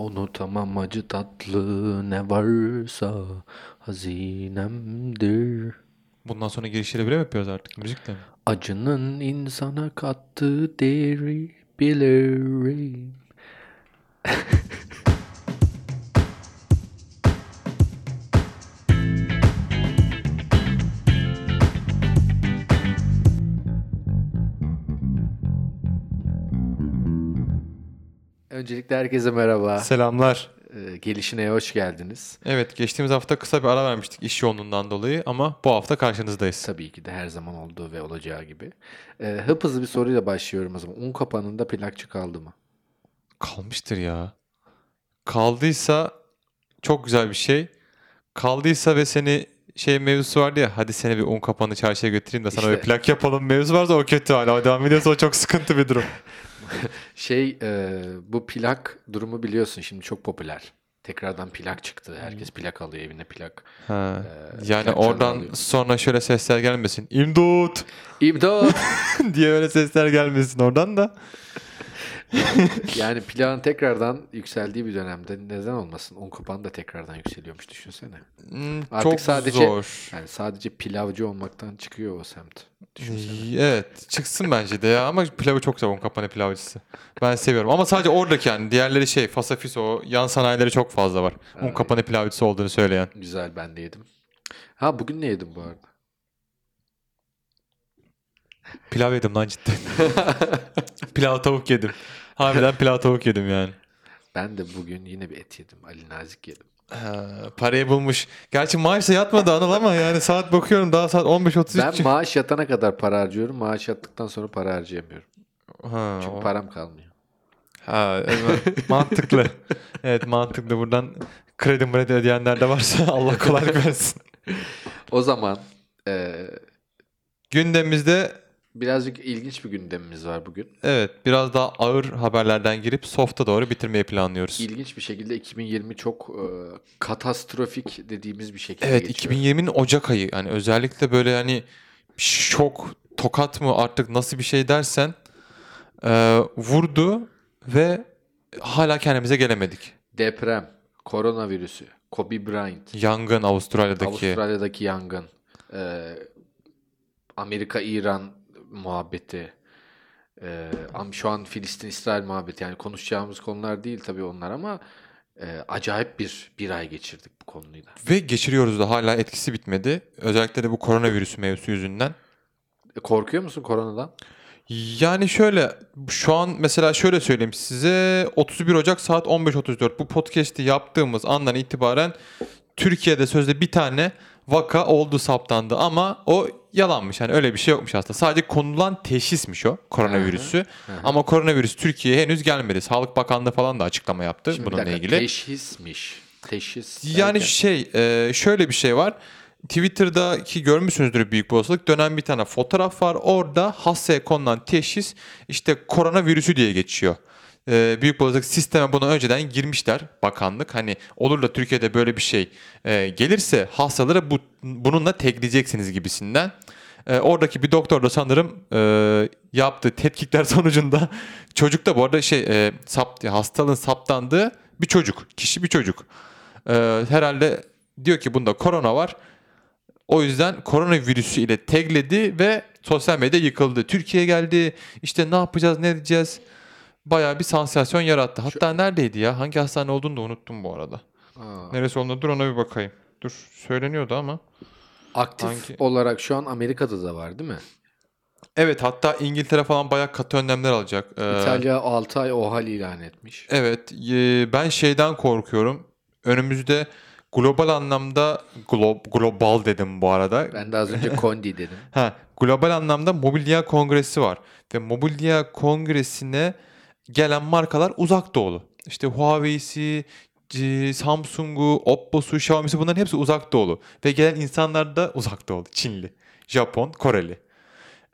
Unutamam acı tatlı ne varsa hazinemdir. Bundan sonra girişleri bile mi yapıyoruz artık müzikle mi? Acının insana kattığı değeri bilirim. Öncelikle herkese merhaba. Selamlar. Ee, Gelişine hoş geldiniz. Evet geçtiğimiz hafta kısa bir ara vermiştik iş yoğunluğundan dolayı ama bu hafta karşınızdayız. Tabii ki de her zaman olduğu ve olacağı gibi. Ee, hıp hızlı bir soruyla başlıyorum o zaman. Un kapanında plakçı kaldı mı? Kalmıştır ya. Kaldıysa çok güzel bir şey. Kaldıysa ve seni şey mevzusu vardı ya hadi seni bir un kapanı çarşıya götüreyim de sana İşte- bir plak yapalım mevzu varsa o kötü hala. Devam ediyorsa o çok sıkıntı bir durum. Şey e, bu plak durumu biliyorsun şimdi çok popüler. Tekrardan plak çıktı. Herkes plak alıyor evine plak. Ha. Ee, yani plak oradan çalıyor. sonra şöyle sesler gelmesin. İmdat İmdat! diye öyle sesler gelmesin oradan da. Yani plağın tekrardan yükseldiği bir dönemde neden olmasın? Un kapanı da tekrardan yükseliyormuş düşünsene. Hmm, Artık çok sadece- zor. Yani sadece pilavcı olmaktan çıkıyor o semt. Düşünsene. Evet çıksın bence de ya ama pilavı çok seviyorum kapanı pilavcısı. Ben seviyorum ama sadece oradaki yani diğerleri şey fasafiso yan sanayileri çok fazla var. Un kapanı pilavcısı olduğunu söyleyen. Güzel ben de yedim. Ha bugün ne yedim bu arada? Pilav yedim lan cidden. pilav tavuk yedim. Harbiden pilav tavuk yedim yani. Ben de bugün yine bir et yedim. Ali Nazik yedim. Ha, parayı bulmuş. Gerçi maaşla yatmadı Anıl ama yani saat bakıyorum daha saat 15.33. Ben maaş yatana kadar para harcıyorum. Maaş yattıktan sonra para harcayamıyorum. ha, Çünkü o- param kalmıyor. ha, evet, mantıklı. Evet mantıklı. Buradan kredi mredi ödeyenler de varsa Allah kolaylık versin. O zaman eee, Gündemimizde birazcık ilginç bir gündemimiz var bugün. Evet, biraz daha ağır haberlerden girip soft'a doğru bitirmeyi planlıyoruz. İlginç bir şekilde 2020 çok eee, katastrofik dediğimiz bir şekilde Evet, geçiyor. 2020'nin Ocak ayı. Yani özellikle böyle hani şok, tokat mı artık nasıl bir şey dersen e, vurdu ve hala kendimize gelemedik. Deprem, koronavirüsü, Kobe Bryant, Yangın Avustralya'daki. Avustralya'daki yangın, eee, Amerika-İran muhabbeti, am- şu an Filistin-İsrail muhabbeti yani konuşacağımız konular değil tabii onlar ama eee, acayip bir bir ay geçirdik bu konuyla. Ve geçiriyoruz da hala etkisi bitmedi. Özellikle de bu koronavirüs mevzusu yüzünden. E, Korkuyor musun koronadan? Yani şöyle şu an mesela şöyle söyleyeyim size 31 Ocak saat 15.34 bu podcast'i yaptığımız andan itibaren Türkiye'de sözde bir tane vaka oldu saptandı ama o yalanmış. Yani öyle bir şey yokmuş aslında. Sadece konulan teşhismiş o koronavirüsü. Hı hı. Ama koronavirüs Türkiye'ye henüz gelmedi. Sağlık Bakanlığı falan da açıklama yaptı Şimdi bununla dakika, ilgili. Teşhismiş. Teşhis. Yani derken- şey e, şöyle bir şey var. Twitter'daki görmüşsünüzdür büyük bir olasılık. Dönen bir tane fotoğraf var. Orada hastaya konulan teşhis işte koronavirüsü diye geçiyor. E, büyük olasılık sisteme bunu önceden girmişler bakanlık. Hani olur da Türkiye'de böyle bir şey e, gelirse hastaları bu, bununla tekleyeceksiniz gibisinden. E, oradaki bir doktor da sanırım e, yaptığı tetkikler sonucunda çocuk da bu arada şey e, sap, hastalığın saptandığı bir çocuk. Kişi bir çocuk. E, herhalde diyor ki bunda korona var. O yüzden koronavirüsü ile tegledi ve sosyal medya yıkıldı. Türkiye geldi. İşte ne yapacağız, ne edeceğiz? Bayağı bir sansasyon yarattı. Hatta neredeydi ya? Hangi hastane olduğunu da unuttum bu arada. Aa, Neresi olduğunu dur ona bir bakayım. Dur söyleniyordu ama. aktif hangi- olarak şu an Amerika'da da var değil mi? Evet hatta İngiltere falan bayağı katı önlemler alacak. Ee, İtalya 6 ay OHAL ilan etmiş. Evet, e, ben şeyden korkuyorum. Önümüzde global anlamda glo- global dedim bu arada. Ben de az önce Kondi dedim. Ha, global anlamda Mobilya Kongresi var ve Mobilya Kongresi'ne gelen markalar uzak doğulu. İşte Huawei'si, Samsung'u, Oppo'su, Xiaomi'si bunların hepsi uzak doğulu. Ve gelen insanlar da uzak doğulu. Çinli, Japon, Koreli.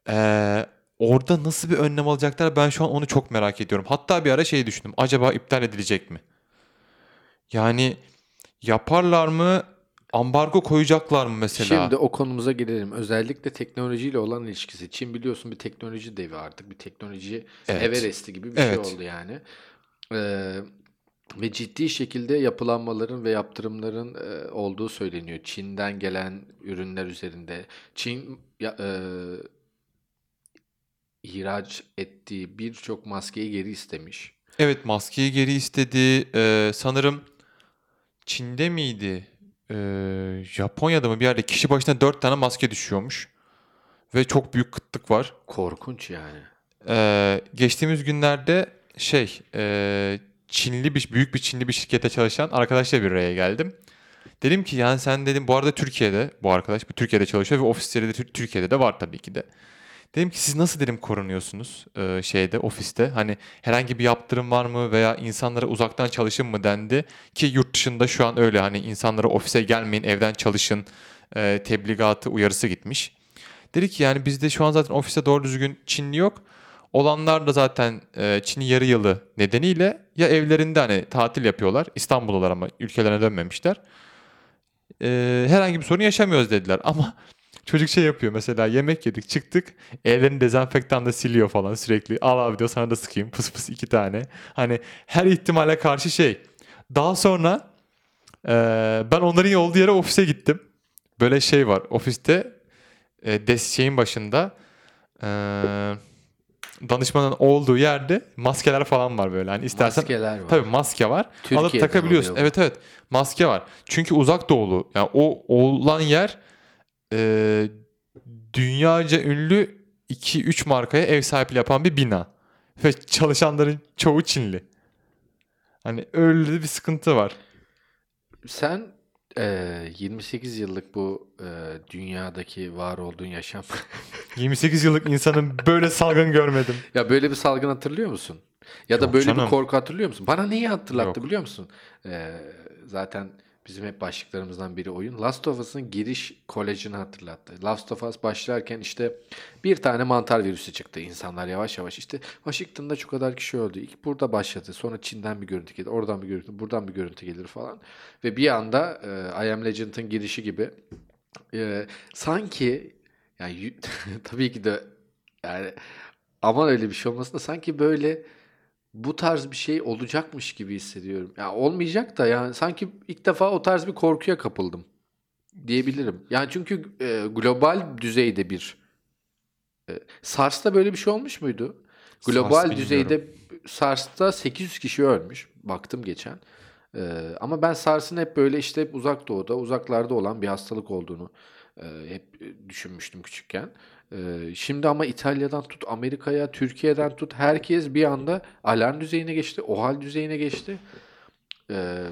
Ee, orada nasıl bir önlem alacaklar ben şu an onu çok merak ediyorum. Hatta bir ara şey düşündüm. Acaba iptal edilecek mi? Yani yaparlar mı? Ambargo koyacaklar mı mesela? Şimdi o konumuza gelelim. Özellikle teknolojiyle olan ilişkisi. Çin biliyorsun bir teknoloji devi artık. Bir teknoloji Evet. Everest'i gibi bir Evet. şey oldu yani. Ee, ve ciddi şekilde yapılanmaların ve yaptırımların e, olduğu söyleniyor. Çin'den gelen ürünler üzerinde. Çin ya, e, ihraç ettiği birçok maskeyi geri istemiş. Evet maskeyi geri istedi. Ee, sanırım Çin'de miydi? Ee, Japonya'da mı bir yerde kişi başına 4 tane maske düşüyormuş. Ve çok büyük kıtlık var. Korkunç yani. Ee, geçtiğimiz günlerde şey e, Çinli bir büyük bir Çinli bir şirkete çalışan arkadaşla bir araya geldim. Dedim ki yani sen dedim bu arada Türkiye'de bu arkadaş bu Türkiye'de çalışıyor ve ofisleri de Tür- Türkiye'de de var tabii ki de. Dedim ki siz nasıl dedim korunuyorsunuz e, şeyde ofiste hani herhangi bir yaptırım var mı veya insanlara uzaktan çalışın mı dendi ki yurt dışında şu an öyle hani insanlara ofise gelmeyin evden çalışın e, tebligatı uyarısı gitmiş. Dedi ki yani bizde şu an zaten ofiste doğru düzgün Çinli yok. Olanlar da zaten e, Çin'i yarı yılı nedeniyle ya evlerinde hani tatil yapıyorlar. İstanbul'dalar ama ülkelerine dönmemişler. E, herhangi bir sorun yaşamıyoruz dediler ama çocuk şey yapıyor mesela yemek yedik çıktık ellerini dezenfektanla siliyor falan sürekli. Al abi diyor sana da sıkayım pıs pıs iki tane. Hani her ihtimale karşı şey. Daha sonra e, ben onların olduğu yere ofise gittim. Böyle şey var ofiste e, des şeyin başında e, danışmanın olduğu yerde maskeler falan var böyle. Hani istersen Maskeler var. tabii maske var. Alıp Türkiye'den takabiliyorsun. oluyor bu. Evet evet. Maske var. Çünkü uzak doğulu. Yani o olan yer e, dünyaca ünlü 2-3 markaya ev sahipliği yapan bir bina. Ve çalışanların çoğu Çinli. Hani öyle de bir sıkıntı var. Sen eee, 28 yıllık bu eee, dünyadaki var olduğun yaşam 28 yıllık insanın böyle salgın görmedim. Ya böyle bir salgın hatırlıyor musun? Ya da Yok böyle canım. bir korku hatırlıyor musun? Bana neyi hatırlattı Yok. biliyor musun? Ee, zaten bizim hep başlıklarımızdan biri oyun. Last of Us'ın giriş kolejini hatırlattı. Last of Us başlarken işte bir tane mantar virüsü çıktı. İnsanlar yavaş yavaş işte Washington'da şu kadar kişi öldü. İlk burada başladı. Sonra Çin'den bir görüntü gelir. Oradan bir görüntü, buradan bir görüntü gelir falan. Ve bir anda e, I Am Legend'ın girişi gibi e, sanki yani tabii ki de yani aman öyle bir şey olmasın da sanki böyle bu tarz bir şey olacakmış gibi hissediyorum. Ya olmayacak da yani sanki ilk defa o tarz bir korkuya kapıldım diyebilirim. Yani çünkü e, global düzeyde bir e, SARS'ta böyle bir şey olmuş muydu? Global SARS düzeyde SARS'ta 800 kişi ölmüş. Baktım geçen. E, ama ben SARS'ın hep böyle işte hep uzak doğuda, uzaklarda olan bir hastalık olduğunu e, hep düşünmüştüm küçükken. E, şimdi ama İtalya'dan tut Amerika'ya, Türkiye'den tut herkes bir anda alarm düzeyine geçti, OHAL düzeyine geçti. E,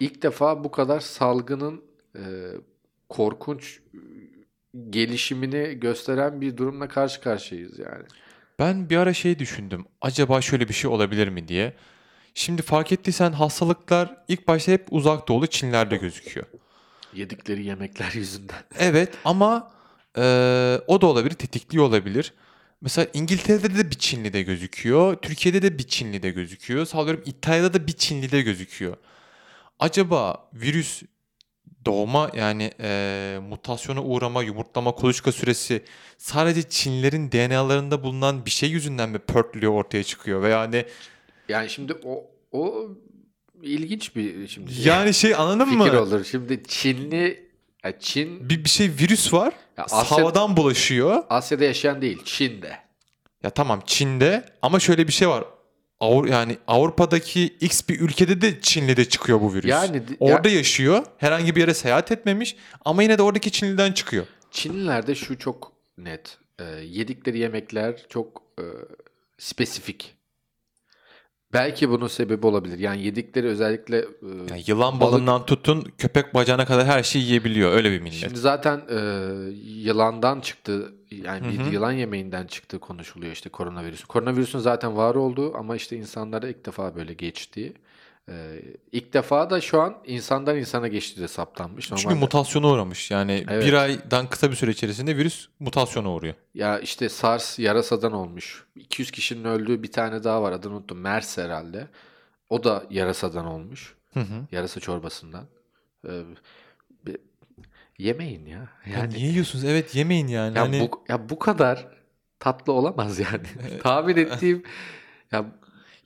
ilk defa bu kadar salgının e, korkunç e, gelişimini gösteren bir durumla karşı karşıyayız yani. Ben bir ara şey düşündüm. Acaba şöyle bir şey olabilir mi diye. Şimdi fark ettiysen hastalıklar ilk başta hep uzak doğulu Çinlerde gözüküyor. Yedikleri yemekler yüzünden. Evet ama eee, o da olabilir, tetikliyor olabilir. Mesela İngiltere'de de bir Çinli de gözüküyor. Türkiye'de de bir Çinli de gözüküyor. Sallıyorum İtalya'da da bir Çinli de gözüküyor. Acaba virüs doğma yani eee, mutasyona uğrama, yumurtlama, kuluçka süresi sadece Çinlilerin DNA'larında bulunan bir şey yüzünden mi pörtlüyor ortaya çıkıyor? Veya hani Yani şimdi o o ilginç bir şimdi yani şey anladın fikir mı? olur. Şimdi Çinli ya Çin Bir, bir şey virüs var. Ya Asya- havadan bulaşıyor. Asya'da yaşayan değil, Çin'de. Ya tamam Çin'de ama şöyle bir şey var. Avru yani Avrupa'daki X bir ülkede de Çinli'de çıkıyor bu virüs. Yani Orada yaşıyor. Herhangi bir yere seyahat etmemiş ama yine de oradaki Çinli'den çıkıyor. Çinlilerde şu çok net. Ee, yedikleri yemekler çok e, spesifik. Belki bunun sebebi olabilir. Yani yedikleri özellikle e, Yani yılan Balık- balından tutun köpek bacağına kadar her şeyi yiyebiliyor. Öyle bir millet. Şimdi zaten e, yılandan çıktı yani bir Hı hı. yılan yemeğinden çıktığı konuşuluyor işte koronavirüs. Koronavirüsün zaten var olduğu ama işte insanlara ilk defa böyle geçtiği. E, ilk defa da şu an insandan insana geçtiği de saptanmış. Çünkü Normalde- mutasyona uğramış. Yani Evet. bir aydan kısa bir süre içerisinde virüs mutasyona uğruyor. Ya işte SARS yarasadan olmuş. 200 kişinin öldüğü bir tane daha var adını unuttum. MERS herhalde. O da yarasadan olmuş. Hı hı. Yarasa çorbasından. Ee, yemeyin ya. Ya Yani niye yiyorsunuz? Evet yemeyin yani. ya hani bu ya bu kadar tatlı olamaz yani. Tahmin ettiğim ya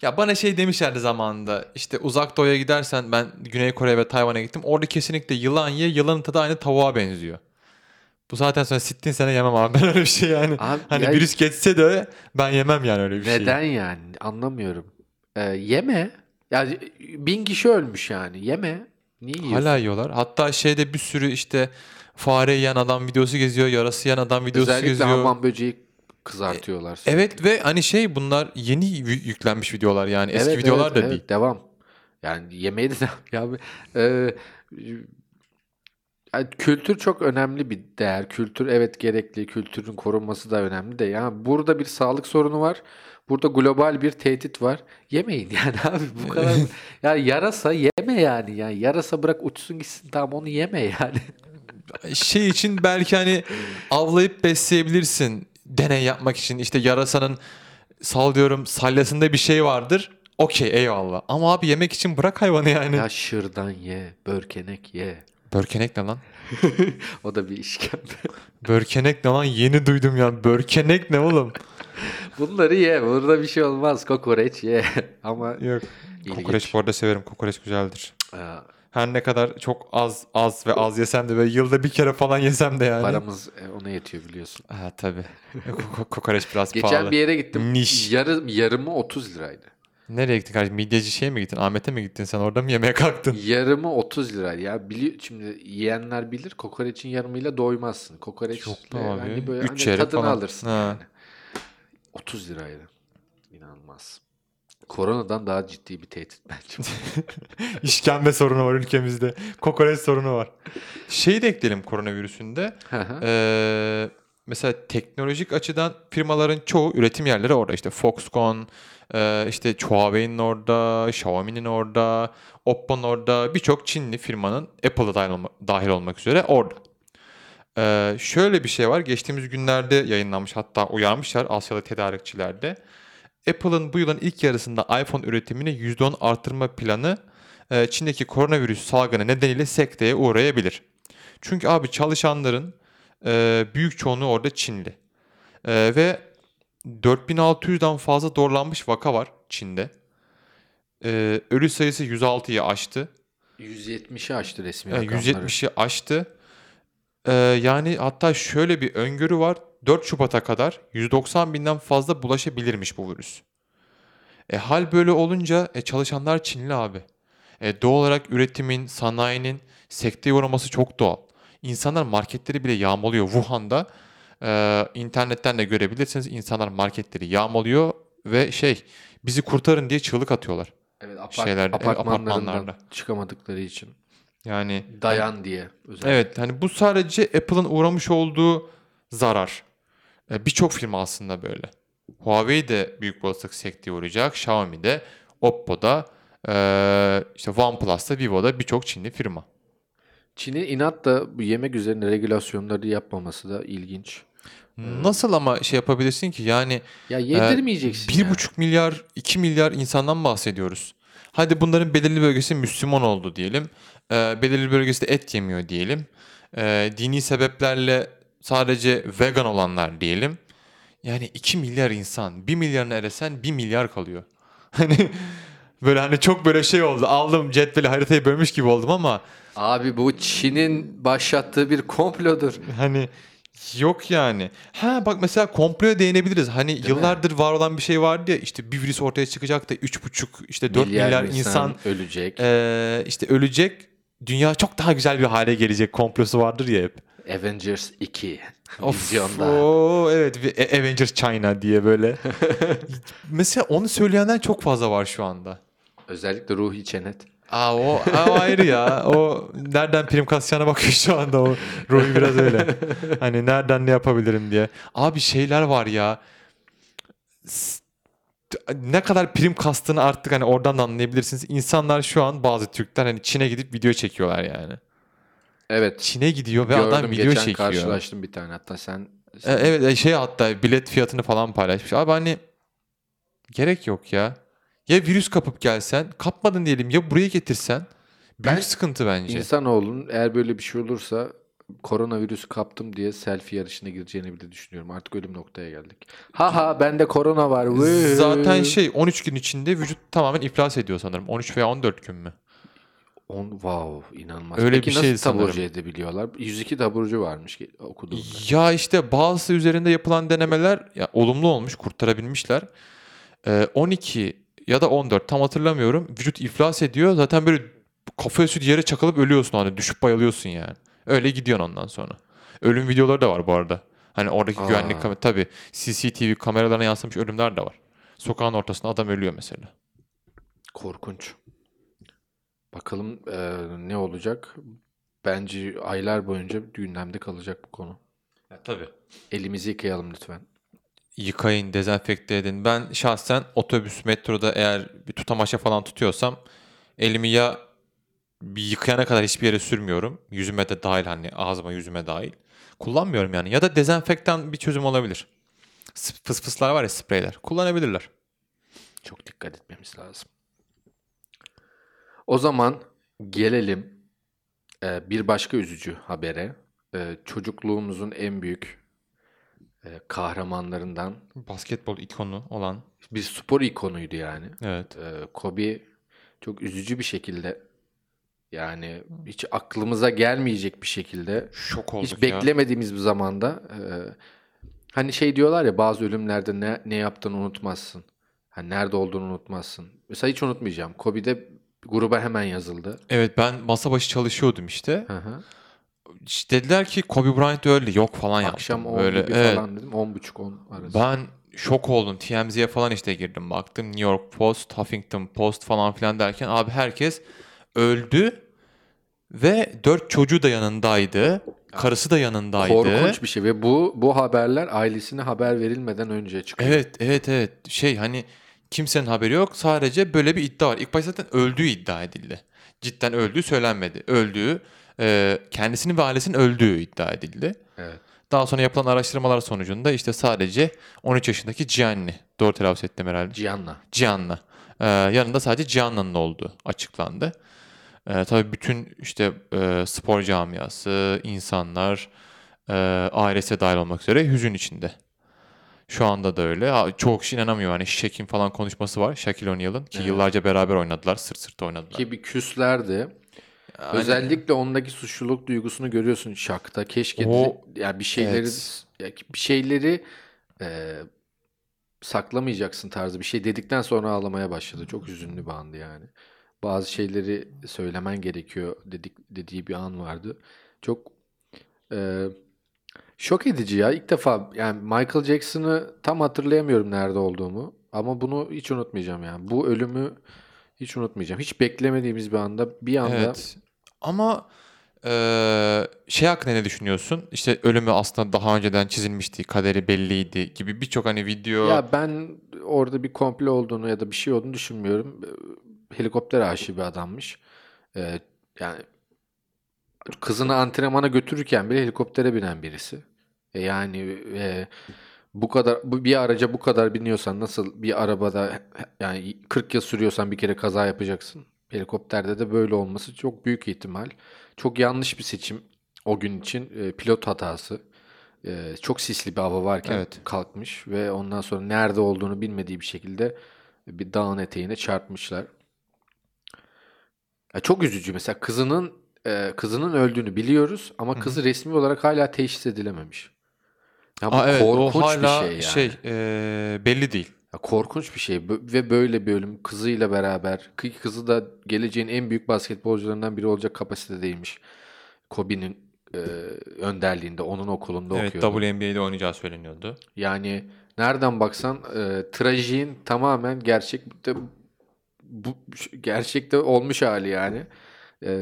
Ya bana şey demişlerdi zamanında işte uzak doğuya gidersen ben Güney Kore ve Tayvan'a gittim. Orada kesinlikle yılan ye yılanın tadı aynı tavuğa benziyor. Bu zaten sonra sittin sene yemem abi ben öyle bir şey yani. Abi, hani ya- virüs geçse de ben yemem yani öyle bir şey. Neden yani? Anlamıyorum. Ee, yeme. Yani bin kişi ölmüş yani. Yeme. Niye yiyorsun? Hala yiyorlar. Hatta şeyde bir sürü işte fare yiyen adam videosu geziyor, yarası yiyen adam videosu Özellikle geziyor. hamam böceği kızartıyorlar. sürekli. Evet ve hani şey bunlar yeni yü- yüklenmiş videolar yani eski Evet, videolar evet, da evet, değil. Devam. Yani yemeği de ya e, yani kültür çok önemli bir değer. Kültür evet gerekli. Kültürün korunması da önemli de. Yani burada bir sağlık sorunu var. Burada global bir tehdit var. Yemeyin yani abi bu kadar. ya yarasa yeme yani. Yani yarasa bırak uçsun gitsin tamam onu yeme yani. Şey için belki hani avlayıp besleyebilirsin deney yapmak için. İşte yarasanın sallıyorum salyasında bir şey vardır. Okey eyvallah. Ama abi yemek için bırak hayvanı yani. ya şırdan ye, börkenek ye. Börkenek ne lan? O da bir işkembe. Börkenek ne lan? Yeni duydum ya. Börkenek ne oğlum? Bunları ye. Burada bir şey olmaz. Kokoreç ye. Ama Yok. ilginç. Kokoreç bu arada severim. Kokoreç güzeldir. Aa, Her ne kadar çok az az ve az yesem de böyle yılda bir kere falan yesem de yani. Paramız e, ona yetiyor biliyorsun. Ha tabii. Ko- kokoreç biraz Geçen pahalı. bir yere gittim. Niş. Yarı, yarımı 30 liraydı. Nereye gittin kardeşim? Midyeci şeye mi gittin? Ahmet'e mi gittin sen? Orada mı yemeğe kalktın? Yarımı 30 liraydı. Ya biliyor şimdi yiyenler bilir kokoreçin yarımıyla doymazsın. Kokoreç abi. hani böyle Üç hani tadını falan. alırsın Ha. yani. 30 liraydı. İnanılmaz. Koronadan daha ciddi bir tehdit bence. İşkembe sorunu var ülkemizde. Kokoreç sorunu var. Şeyi de ekleyelim koronavirüsünde. Ee, mesela teknolojik açıdan firmaların çoğu üretim yerleri orada. İşte Foxconn, e, işte Huawei'nin orada, Xiaomi'nin orada, Oppo'nun orada birçok Çinli firmanın Apple'a dahil, olma- dahil olmak üzere orada. Ee, şöyle bir şey var. Geçtiğimiz günlerde yayınlanmış hatta uyarmışlar Asyalı tedarikçilerde. Apple'ın bu yılın ilk yarısında iPhone üretimini %10 artırma planı e, Çin'deki koronavirüs salgını nedeniyle sekteye uğrayabilir. Çünkü abi çalışanların e, büyük çoğunluğu orada Çinli. E, ve 4600'den fazla doğrulanmış vaka var Çin'de. Ölü sayısı 106'yı aştı. 170'i aştı resmi rakamları. 170'i aştı. Yani hatta şöyle bir öngörü var. 4 Şubat'a kadar 190 binden fazla bulaşabilirmiş bu virüs. E, hal böyle olunca e, çalışanlar Çinli abi. E, doğal olarak üretimin, sanayinin sekteye uğraması çok doğal. İnsanlar marketleri bile yağmalıyor. Wuhan'da e, internetten de görebilirsiniz. İnsanlar marketleri yağmalıyor ve şey bizi kurtarın diye çığlık atıyorlar. Evet, apart- şeyler, evet, apartmanlarından apartmanlarda. çıkamadıkları için. Yani Dayan diye. Özellikle. Evet hani bu sadece Apple'ın uğramış olduğu zarar. E, Birçok firma aslında böyle. Huawei de büyük bir olasılık sekteye uğrayacak. Xiaomi de, Oppo da, e, işte OnePlus da, Vivo da birçok Çinli firma. Çin'in inatla bu yemek üzerine regülasyonları yapmaması da ilginç. Nasıl ama şey yapabilirsin ki yani Ya yedirmeyeceksin. bir buçuk milyar, iki milyar insandan bahsediyoruz. Hadi bunların belirli bölgesi Müslüman oldu diyelim. E, belirli bölgesi de et yemiyor diyelim. E, dini sebeplerle sadece vegan olanlar diyelim. Yani 2 milyar insan. 1 milyarına eresen 1 milyar kalıyor. Hani böyle hani çok böyle şey oldu. Aldım cetveli haritayı bölmüş gibi oldum ama Abi bu Çin'in başlattığı bir komplodur. hani yok yani. Ha bak mesela komploya değinebiliriz. Hani yıllardır var olan bir şey vardı ya işte bir virüs ortaya çıkacak da 3,5 işte 4 milyar, insan ölecek. Ee, işte ölecek. Dünya çok daha güzel bir hale gelecek komplosu vardır ya hep. Avengers 2 Of, vizyonda. oo, evet Avengers China diye böyle. Mesela onu söyleyenler çok fazla var şu anda. Özellikle Ruhi Çenet. Aa o, o ayrı ya. O nereden prim kasacağına bakıyor şu anda o. Ruhi biraz öyle. Hani nereden ne yapabilirim diye. Abi şeyler var ya. Ne kadar prim kastığını artık hani oradan da anlayabilirsiniz. İnsanlar şu an bazı Türkler hani Çin'e gidip video çekiyorlar yani. Evet. Çin'e gidiyor ve Gördüm adam video geçen çekiyor. karşılaştım bir tane. Hatta sen E, evet e, şey hatta bilet fiyatını falan paylaşmış. Abi hani gerek yok ya. Ya virüs kapıp gelsen, kapmadın diyelim ya buraya getirsen büyük Ben- sıkıntı bence. insanoğlunun eğer böyle bir şey olursa koronavirüsü kaptım diye selfie yarışına gireceğini bile düşünüyorum. Artık ölüm noktaya geldik. Ha ha bende korona var. Zaten şey 13 gün içinde vücut tamamen iflas ediyor sanırım. 13 veya 14 gün mü? On, wow inanılmaz. Öyle Peki bir nasıl şey taburcu sanırım. edebiliyorlar? 102 taburcu varmış ki- okuduğumda. Ya işte bazı üzerinde yapılan denemeler ya, olumlu olmuş, kurtarabilmişler. Ee, 12 ya da 14 tam hatırlamıyorum. Vücut iflas ediyor. Zaten böyle kafa üstü yere çakılıp ölüyorsun hani düşüp bayılıyorsun yani. Öyle gidiyorsun ondan sonra. Ölüm videoları da var bu arada. Hani oradaki Aa. güvenlik kamera tabii CCTV kameralarına yansımış ölümler de var. Sokağın ortasında adam ölüyor mesela. Korkunç. Bakalım e, ne olacak? Bence aylar boyunca gündemde kalacak bu konu. tabii. Elimizi yıkayalım lütfen. Yıkayın, dezenfekte edin. Ben şahsen otobüs, metroda eğer bir tutamaçla falan tutuyorsam elimi ya bir yıkayana kadar hiçbir yere sürmüyorum. Yüzüme de dahil hani ağzıma yüzüme dahil. Kullanmıyorum yani. Ya da dezenfektan bir çözüm olabilir. Fısfıslar var ya spreyler. Kullanabilirler. Çok dikkat etmemiz lazım. O zaman gelelim e, bir başka üzücü habere. E, çocukluğumuzun en büyük e, kahramanlarından Basketbol ikonu olan. bir spor ikonuydu yani. Evet. E, Kobe çok üzücü bir şekilde yani hiç aklımıza gelmeyecek bir şekilde Şok olduk hiç ya. beklemediğimiz bir zamanda e, hani şey diyorlar ya bazı ölümlerde ne, ne yaptığını unutmazsın. Hani nerede olduğunu unutmazsın. Mesela hiç unutmayacağım. Kobe'de gruba hemen yazıldı. Evet ben masa başı çalışıyordum işte. Hı hı. İşte dediler ki Kobe Bryant öldü. Yok falan Akşam yaptım. 10 Böyle. gibi evet. falan dedim. 10.30-10 arası. Ben şok oldum. TMZ'ye falan işte girdim baktım. New York Post, Huffington Post falan filan derken abi herkes öldü ve dört çocuğu da yanındaydı. Karısı da yanındaydı. Korkunç bir şey ve bu bu haberler ailesine haber verilmeden önce çıkıyor. Evet, evet, evet. Şey hani kimsenin haberi yok. Sadece böyle bir iddia var. İlk başta zaten öldüğü iddia edildi. Cidden öldüğü söylenmedi. Öldüğü, e, kendisinin ve ailesinin öldüğü iddia edildi. Evet. Daha sonra yapılan araştırmalar sonucunda işte sadece 13 yaşındaki Gianni, doğru telaffuz ettim herhalde. Cihan'la. Cihan'la. Ee, yanında sadece Cihan'ın olduğu açıklandı. Ee, tabii bütün işte e, spor camiası, insanlar, e, ailesi dahil olmak üzere hüzün içinde. Şu anda da öyle. Ha, Çoğu kişi inanamıyor. Hani Shaq'in falan konuşması var. Shaquille O'Neal'ın ki Evet. yıllarca beraber oynadılar. Sırt sırta oynadılar. Ki bir küslerdi. Yani- Özellikle ondaki suçluluk duygusunu görüyorsun Şak'ta. Keşke O- ya bir şeyleri Evet. bir şeyleri e, saklamayacaksın tarzı bir şey dedikten sonra ağlamaya başladı. Çok hüzünlü bir andı yani. Bazı şeyleri söylemen gerekiyor dedik dediği bir an vardı. Çok e, şok edici ya. İlk defa yani Michael Jackson'ı tam hatırlayamıyorum nerede olduğumu ama bunu hiç unutmayacağım yani. Bu ölümü hiç unutmayacağım. Hiç beklemediğimiz bir anda bir anda Evet. Ama eee, şey hakkında ne düşünüyorsun? İşte ölümü aslında daha önceden çizilmişti, kaderi belliydi gibi birçok hani video. Ya ben orada bir komplo olduğunu ya da bir şey olduğunu düşünmüyorum. Ee, Helikopter aşığı bir adammış. Ee, yani kızını antrenmana götürürken bile helikoptere binen birisi. E yani e, bu kadar bu bir araca bu kadar biniyorsan nasıl bir arabada yani 40 yıl sürüyorsan bir kere kaza yapacaksın. Helikopterde de böyle olması çok büyük ihtimal. Çok yanlış bir seçim o gün için e, pilot hatası. E, çok sisli bir hava varken Evet. kalkmış ve ondan sonra nerede olduğunu bilmediği bir şekilde bir dağın eteğine çarpmışlar. Ya çok üzücü mesela kızının e, kızının öldüğünü biliyoruz ama kızı resmi olarak hala teşhis edilememiş. Ya bu Aa, evet, o korkunç hala bir şey yani. eee, belli değil. Ya korkunç bir şey ve böyle bir ölüm kızıyla beraber Kı- kızı da geleceğin en büyük basketbolcularından biri olacak kapasitedeymiş. Kobe'nin e, önderliğinde onun okulunda Evet, okuyordu. WNBA'de oynayacağı söyleniyordu. Yani nereden baksan e, trajiğin tamamen gerçekte bu gerçekte olmuş hali yani. E,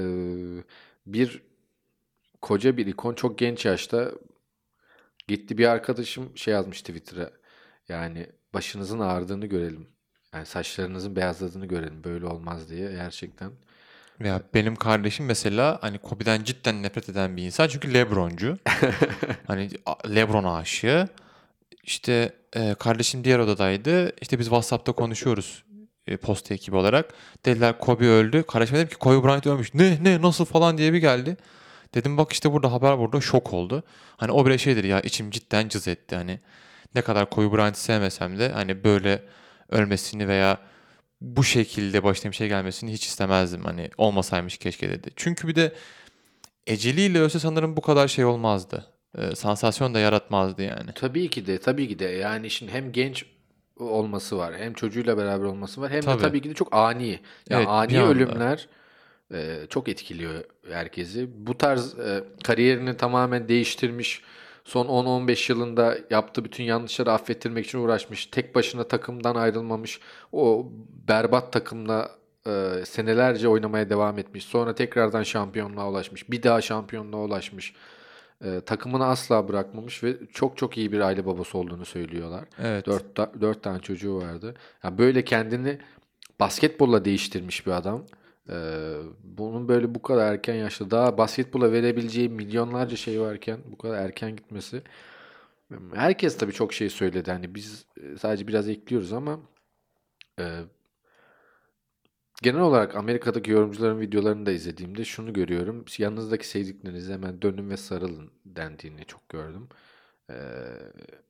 bir koca bir ikon çok genç yaşta gitti bir arkadaşım şey yazmış Twitter'a. Yani başınızın ağrıdığını görelim. Yani saçlarınızın beyazladığını görelim. Böyle olmaz diye gerçekten. Veya benim kardeşim mesela hani Kobe'den cidden nefret eden bir insan çünkü LeBroncu. hani LeBron aşığı. İşte e, kardeşim diğer odadaydı. İşte biz WhatsApp'ta konuşuyoruz e, posta ekibi olarak. Dediler Kobe öldü. Kardeşime dedim ki Kobe Bryant ölmüş. Ne ne nasıl falan diye bir geldi. Dedim bak işte burada haber burada şok oldu. Hani o bile şeydir ya içim cidden cız etti. Hani ne kadar Kobe Bryant'ı sevmesem de hani böyle ölmesini veya bu şekilde başına bir şey gelmesini hiç istemezdim. Hani olmasaymış keşke dedi. Çünkü bir de eceliyle ölse sanırım bu kadar şey olmazdı. Ee, sansasyon da yaratmazdı yani. Tabii ki de tabii ki de yani şimdi hem genç olması var hem çocuğuyla beraber olması var hem Tabii. de tabii ki de çok ani. Ya Evet, ani ölümler e, çok etkiliyor herkesi. Bu tarz e, kariyerini tamamen değiştirmiş son 10-15 yılında yaptığı bütün yanlışları affettirmek için uğraşmış. Tek başına takımdan ayrılmamış. O berbat takımla e, senelerce oynamaya devam etmiş. Sonra tekrardan şampiyonluğa ulaşmış. Bir daha şampiyonluğa ulaşmış. E, takımını asla bırakmamış ve çok çok iyi bir aile babası olduğunu söylüyorlar. Evet. Dört, ta- dört tane çocuğu vardı. Ya böyle kendini basketbolla değiştirmiş bir adam. Ee, bunun böyle bu kadar erken yaşta daha basketbola verebileceği milyonlarca şey varken bu kadar erken gitmesi. Herkes tabii çok şey söyledi. Hani biz e, sadece biraz ekliyoruz ama e, genel olarak Amerika'daki yorumcuların videolarını da izlediğimde şunu görüyorum. Yanınızdaki sevdiklerinize hemen dönün ve sarılın dendiğini çok gördüm. Ee,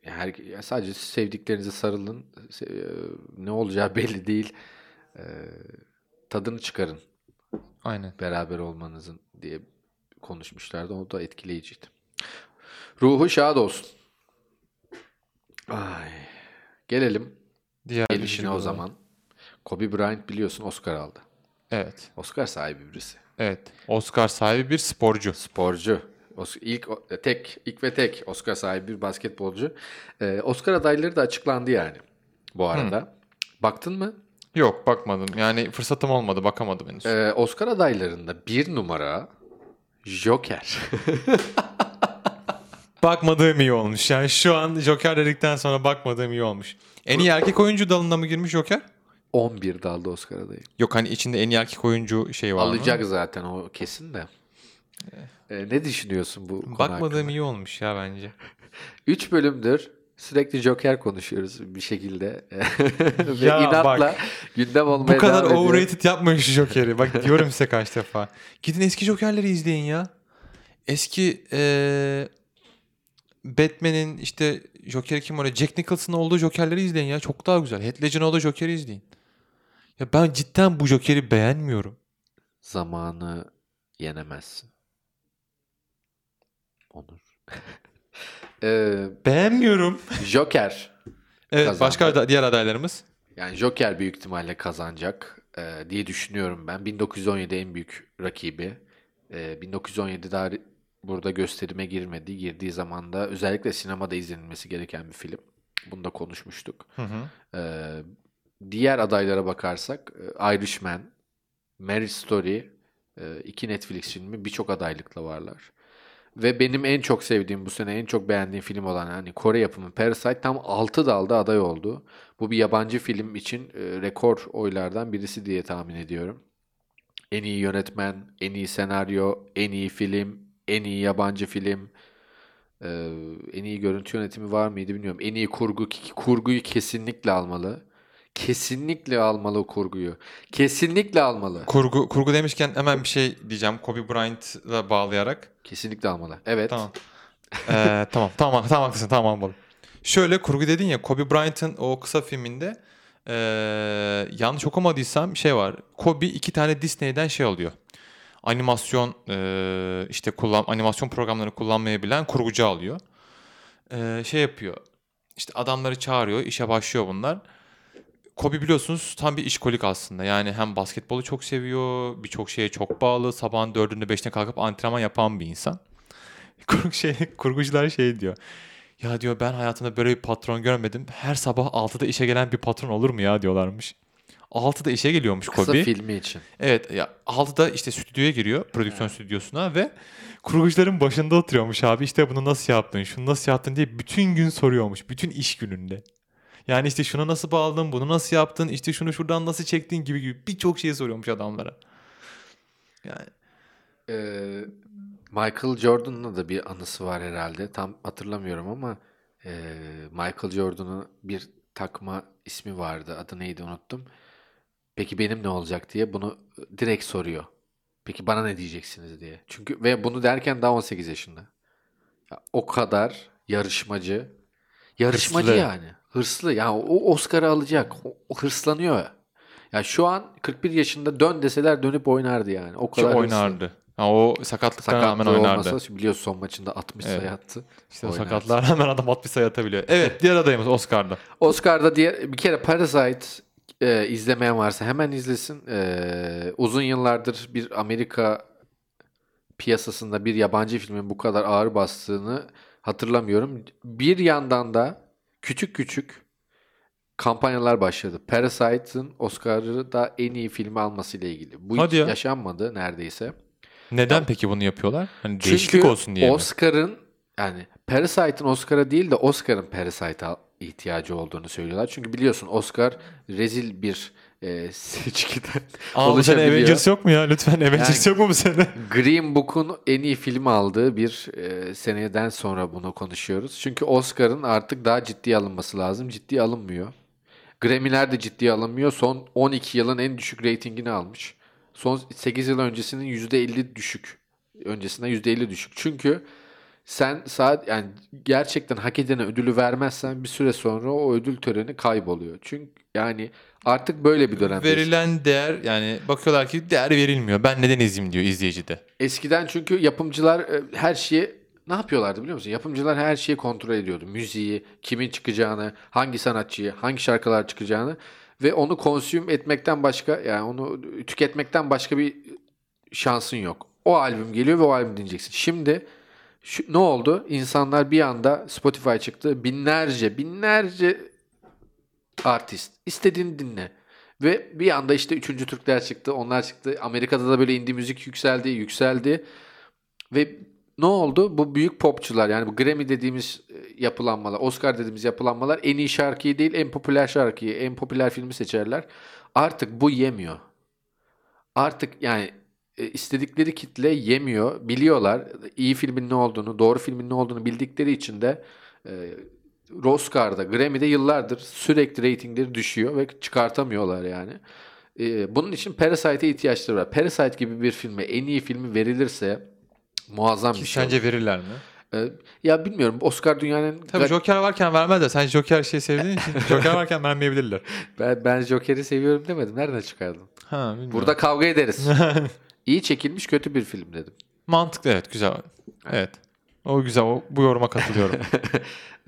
her, sadece sevdiklerinize sarılın. Se- ne olacağı belli değil. Ee, tadını çıkarın Aynen. beraber olmanızın diye konuşmuşlardı. O da etkileyiciydi. Ruhu şad olsun. Ay. Gelelim Diğer gelişine o zaman. Kobe Bryant biliyorsun Oscar aldı. Evet. Oscar sahibi birisi. Evet. Oscar sahibi bir sporcu. Sporcu. İlk o- tek ilk ve tek Oscar sahibi bir basketbolcu. Ee, Oscar adayları da açıklandı yani bu arada. Baktın mı? Yok bakmadım. Yani fırsatım olmadı. Bakamadım henüz. Ee, Oscar adaylarında bir numara Joker. Bakmadığım iyi olmuş. Yani şu an Joker dedikten sonra bakmadığım iyi olmuş. En iyi erkek oyuncu dalında mı girmiş Joker? 11 dalda Oscar adayı. Yok hani içinde en iyi erkek oyuncu şeyi var mı? Alacak zaten o kesin de. Ee, ne düşünüyorsun bu konu Bakmadığım hakkında? iyi olmuş ya bence. 3 bölümdür sürekli Joker konuşuyoruz bir şekilde. Ve Ya inatla bak, gündem olmaya Bu kadar devam ediyor. overrated yapmayın şu Joker'i. Bak diyorum size kaç defa. Gidin eski Joker'leri izleyin ya. Eski eee Batman'in işte Joker kim oraya? Jack Nicholson'ın olduğu Joker'leri izleyin ya. Çok daha güzel. Heath Ledger'ın olduğu Joker'i izleyin. Ya ben cidden bu Joker'i beğenmiyorum. Zamanı yenemezsin. Onur. Ee, Beğenmiyorum. Joker. Evet Kazandı. başka da- diğer adaylarımız. Yani Joker büyük ihtimalle kazanacak e, diye düşünüyorum ben. 1917 en büyük rakibi. E, 1917 daha burada gösterime girmedi. Girdiği zaman da özellikle sinemada izlenilmesi gereken bir film. Bunu da konuşmuştuk. Hı hı. E, diğer adaylara bakarsak e, Irishman, Marriage Story, e, iki Netflix filmi birçok adaylıkla varlar. Ve benim en çok sevdiğim bu sene en çok beğendiğim film olan hani Kore yapımı Parasite tam 6 dalda aday oldu. Bu bir yabancı film için e, rekor oylardan birisi diye tahmin ediyorum. En iyi yönetmen, en iyi senaryo, en iyi film, en iyi yabancı film, en iyi görüntü yönetimi var mıydı bilmiyorum. En iyi kurgu, kurguyu kesinlikle almalı. Kesinlikle almalı o kurguyu. Kesinlikle almalı. Kurgu, kurgu demişken hemen bir şey diyeceğim. Kobe Bryant'la bağlayarak. Kesinlikle almalı. Evet. Tamam. Ee, tamam tamam tamam haklısın tamam anladım. Şöyle kurgu dedin ya Kobe Bryant'ın o kısa filminde ee, yanlış okumadıysam şey var. Kobe iki tane Disney'den şey alıyor. Animasyon ee, işte kullan animasyon programlarını kullanmayı bilen kurgucu alıyor. Ee, şey yapıyor. İşte adamları çağırıyor, işe başlıyor bunlar. Kobe biliyorsunuz tam bir işkolik aslında. Yani hem basketbolu çok seviyor, birçok şeye çok bağlı. Sabahın dördünde beşine kalkıp antrenman yapan bir insan. Kur- şey, kurgucular şey diyor. Ya diyor ben hayatımda böyle bir patron görmedim. Her sabah 6'da işe gelen bir patron olur mu ya diyorlarmış. 6'da işe geliyormuş Kısa Kobe. filmi için. Evet ya 6'da işte stüdyoya giriyor. Prodüksiyon stüdyosuna ve kurgucuların başında oturuyormuş abi. İşte bunu nasıl yaptın, şunu nasıl yaptın diye bütün gün soruyormuş. Bütün iş gününde. Yani işte şunu nasıl bağladın, bunu nasıl yaptın, işte şunu şuradan nasıl çektin gibi gibi birçok şey soruyormuş adamlara. Yani Ee, Michael Jordan'la da bir anısı var herhalde. Tam hatırlamıyorum ama e, Michael Jordan'ın bir takma ismi vardı. Adı neydi unuttum. Peki benim ne olacak diye bunu direkt soruyor. Peki bana ne diyeceksiniz diye. Çünkü ve bunu derken daha 18 yaşında. Ya, o kadar yarışmacı. Yarışmacı Hırslı. yani. Hırslı. Yani o Oscar'ı alacak. O, o hırslanıyor. Ya şu an 41 yaşında dön deseler dönüp oynardı yani. O Ki kadar hırslı. oynardı. Ha, o sakatlıklara rağmen Sakatlığı oynardı. olmasa biliyorsun son maçında 60 Evet. sayı attı. İşte o Oynardı. sakatlığa rağmen adam 60 sayı atabiliyor. Evet diğer adayımız Oscar'da. Oscar'da diğer bir kere Parasite e, izlemeyen varsa hemen izlesin. E, uzun yıllardır bir Amerika piyasasında bir yabancı filmin bu kadar ağır bastığını hatırlamıyorum. Bir yandan da küçük küçük kampanyalar başladı. Parasite'ın Oscar'ı da en iyi filmi alması ile ilgili. Bu Hadi hiç ya. yaşanmadı neredeyse. Neden peki bunu yapıyorlar? Hani değişiklik olsun diye? Oscar'ın yani Parasite'ın Oscar'a değil de Oscar'ın Parasite'a ihtiyacı olduğunu söylüyorlar. Çünkü biliyorsun Oscar rezil bir e, seçkiden Aa bu sene. Avengers yok mu ya? Lütfen Avengers yok mu bu sene? Green Book'un en iyi film aldığı bir e, seneden sonra bunu konuşuyoruz. Çünkü Oscar'ın artık daha ciddiye alınması lazım. Ciddiye alınmıyor. Grammy'ler de ciddiye alınmıyor. Son 12 yılın en düşük reytingini almış. Son 8 yıl öncesinin %50 düşük. Öncesinden %50 düşük. Çünkü sen saat yani gerçekten hak edene ödülü vermezsen bir süre sonra o ödül töreni kayboluyor. Çünkü yani artık böyle bir dönemdeyiz. Verilen değer yani bakıyorlar ki değer verilmiyor. Ben neden izleyeyim diyor izleyici de. Eskiden çünkü yapımcılar e, her şeyi ne yapıyorlardı biliyor musun? Yapımcılar her şeyi kontrol ediyordu. Müziği, kimin çıkacağını, hangi sanatçıyı, hangi şarkılar çıkacağını ve onu konsüm etmekten başka yani onu tüketmekten başka bir şansın yok. O albüm geliyor ve o albüm dinleyeceksin. Şimdi şu, ne oldu? İnsanlar bir anda Spotify çıktı. Binlerce, binlerce artist. İstediğini dinle. Ve bir anda işte üçüncü Türkler çıktı. Onlar çıktı. Amerika'da da böyle indie müzik yükseldi, yükseldi. Ve ne oldu? Bu büyük popçular yani bu Grammy dediğimiz e, yapılanmalar, Oscar dediğimiz yapılanmalar en iyi şarkıyı değil en popüler şarkıyı, en popüler filmi seçerler. Artık bu yemiyor. Artık yani istedikleri kitle yemiyor. Biliyorlar iyi filmin ne olduğunu, doğru filmin ne olduğunu bildikleri için de e, Oscar'da, Grammy'de yıllardır sürekli reytingleri düşüyor ve çıkartamıyorlar yani. E, bunun için Parasite'e ihtiyaçları var. Parasite gibi bir filme en iyi filmi verilirse muazzam Ki bir şey. sence olur. verirler mi? E, ya bilmiyorum Oscar dünyanın Tabii Joker varken vermez de sen Joker şey sevdiğin için Joker varken vermeyebilirler. ben, ben Joker'i seviyorum demedim. Nereden çıkardın? Ha, bilmiyorum. Burada kavga ederiz. İyi çekilmiş kötü bir film dedim. mantıklı evet güzel. Evet. O güzel. O, bu yoruma katılıyorum.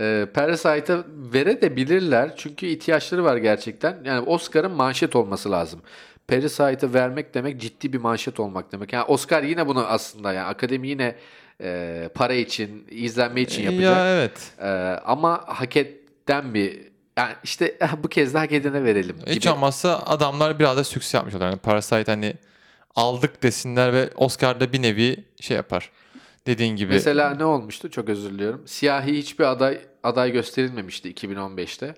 E, Parasite'a verebilirler çünkü ihtiyaçları var gerçekten. Yani Oscar'ın manşet olması lazım. Parasite'a vermek demek ciddi bir manşet olmak demek. Yani Oscar yine bunu aslında yani akademi yine e, para için, izlenme için yapacak. ya evet. E, ama hak eden bir yani işte bu kez de hak edene verelim Hiç gibi. olmazsa adamlar biraz da sükse yapmışlar. Yani Parasite hani aldık desinler ve Oscar'da bir nevi şey yapar. Dediğin gibi. Mesela ne olmuştu? Çok özür diliyorum. Siyahi hiçbir aday aday gösterilmemişti 2015'te.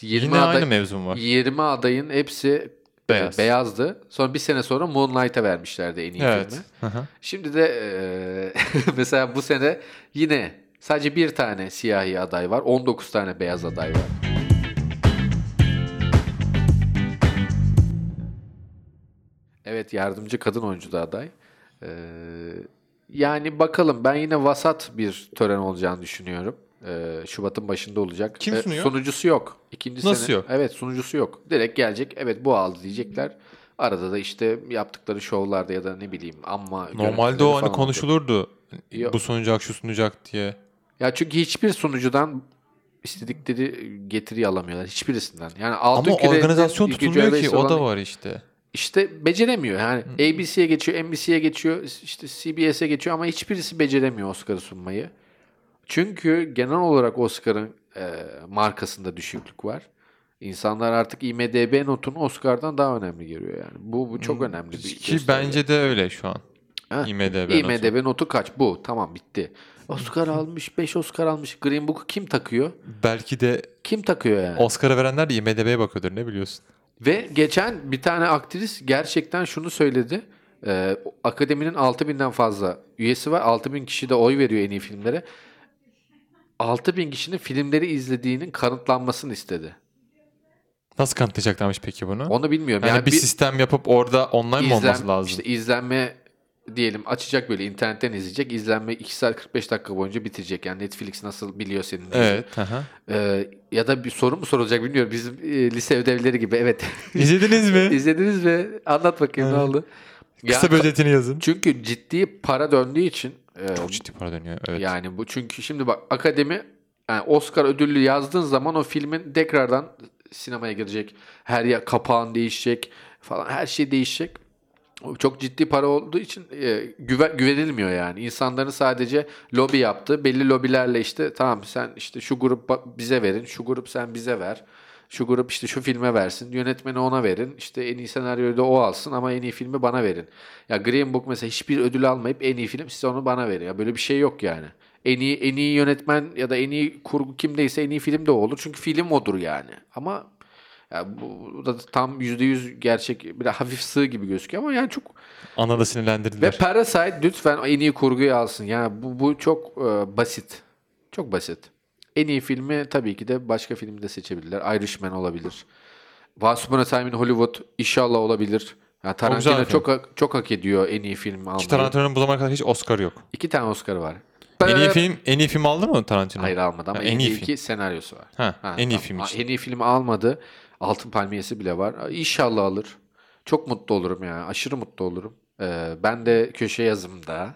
20 Yine aday, aynı mevzum var. 20 adayın hepsi Beyaz. beyazdı. Sonra bir sene sonra Moonlight'a vermişlerdi en iyi Evet. filmi. Hı hı. Şimdi de e, mesela bu sene yine sadece bir tane siyahi aday var. 19 tane beyaz aday var. Evet yardımcı kadın oyuncu da aday. Ee, yani bakalım ben yine vasat bir tören olacağını düşünüyorum. Ee, Şubat'ın başında olacak. Kim Ee, sunuyor? Sunucusu yok. İkinci Nasıl sene, yok? Evet sunucusu yok. Direkt gelecek. Evet bu aldı diyecekler. Arada da işte yaptıkları şovlarda ya da ne bileyim ama Normalde o hani konuşulurdu. Yok. Bu sunacak, şu sunacak diye. Ya çünkü hiçbir sunucudan istedikleri getiri alamıyorlar. Hiçbirisinden. Yani aldığı Ama organizasyon tutulmuyor ki o da var işte. İşte beceremiyor. Yani ABC'ye geçiyor, NBC'ye geçiyor, işte CBS'e geçiyor ama hiçbirisi beceremiyor Oscar'ı sunmayı. Çünkü genel olarak Oscar'ın e, markasında düşüklük var. İnsanlar artık IMDB notunu Oscar'dan daha önemli görüyor yani. Bu bu çok önemli bir Ki gösterge. bence de öyle şu an. Ha, IMDb IMDB notu kaç? Bu. Tamam bitti. Oscar almış, 5 Oscar almış. Green Book'u kim takıyor? Belki de Kim takıyor yani? Oscar'a verenler de IMDb'ye bakıyordur ne biliyorsun. Ve geçen bir tane aktris gerçekten şunu söyledi. Ee, akademinin 6000'den fazla üyesi var. 6000 kişi de oy veriyor en iyi filmlere. 6000 kişinin filmleri izlediğinin kanıtlanmasını istedi. Nasıl kanıtlayacaklarmış peki bunu? Onu bilmiyorum. yani yani bir, sistem yapıp orada online mi izlen- olması lazım? işte izlenme diyelim açacak böyle internetten izleyecek. İzlenme 2 saat 45 dakika boyunca bitirecek. Yani Netflix nasıl biliyor senin dizi. Evet. aha. Ee, ya da bir soru mu sorulacak bilmiyorum. Bizim e, lise ödevleri gibi. Evet. İzlediniz mi? İzlediniz mi? Anlat bakayım ne Evet. oldu? Kısa Ya, bir özetini yazın. çünkü ciddi para döndüğü için e, Çok ciddi para dönüyor. Evet. yani bu çünkü şimdi bak akademi yani Oscar ödüllü yazdığın zaman o filmin tekrardan sinemaya girecek. Her yer kapağın değişecek falan her şey değişecek. Çok ciddi para olduğu için e, güven, güvenilmiyor yani. İnsanların sadece lobi yaptı. Belli lobilerle işte tamam sen işte şu grup bize verin, şu grup sen bize ver. Şu grup işte şu filme versin, yönetmeni ona verin. işte en iyi senaryoyu da o alsın ama en iyi filmi bana verin. Ya Green Book mesela hiçbir ödül almayıp en iyi film size onu bana verin. Ya böyle bir şey yok yani. En iyi en iyi yönetmen ya da en iyi kurgu kimdeyse en iyi film de o olur. Çünkü film odur yani. Ama ya bu, bu da tam %100 gerçek bir hafif sığ gibi gözüküyor ama yani çok Ana da ve sinirlendirdiler. Parasite lütfen en iyi kurguyu alsın. Yani bu, bu çok e, basit. Çok basit. En iyi filmi tabii ki de başka filmi de seçebilirler. Irishman olabilir. Once Upon a Time in Hollywood inşallah olabilir. Ya güzel Tarantino çok hak- çok hak ediyor en iyi film almayı. Ki Tarantino'nun bu zamana kadar hiç Oscar yok. İki tane Oscar'ı var. En iyi film en iyi film aldı mı Tarantino? Hayır almadı ama Ha, en, en iyi iyi film. senaryosu var. Ha, en iyi tamam. film Ha, için. En iyi filmi almadı. Altın Palmiyesi bile var. İnşallah alır. Çok mutlu olurum ya. Aşırı mutlu olurum. Ee, ben de köşe yazımda,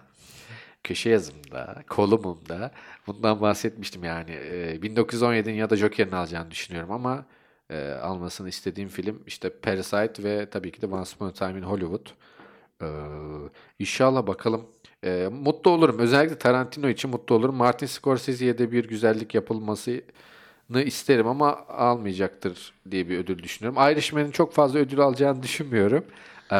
köşe yazımda, kolumumda bundan bahsetmiştim yani. Ee, 1917'in ya da Joker'in alacağını düşünüyorum ama e, almasını istediğim film işte Parasite ve tabii ki de Once Upon a Time in Hollywood. Ee, inşallah bakalım. Ee, mutlu olurum. Özellikle Tarantino için mutlu olurum. Martin Scorsese'ye de bir güzellik yapılmasını isterim ama almayacaktır diye bir ödül düşünüyorum. Irishman'in çok fazla ödül alacağını düşünmüyorum. Ee,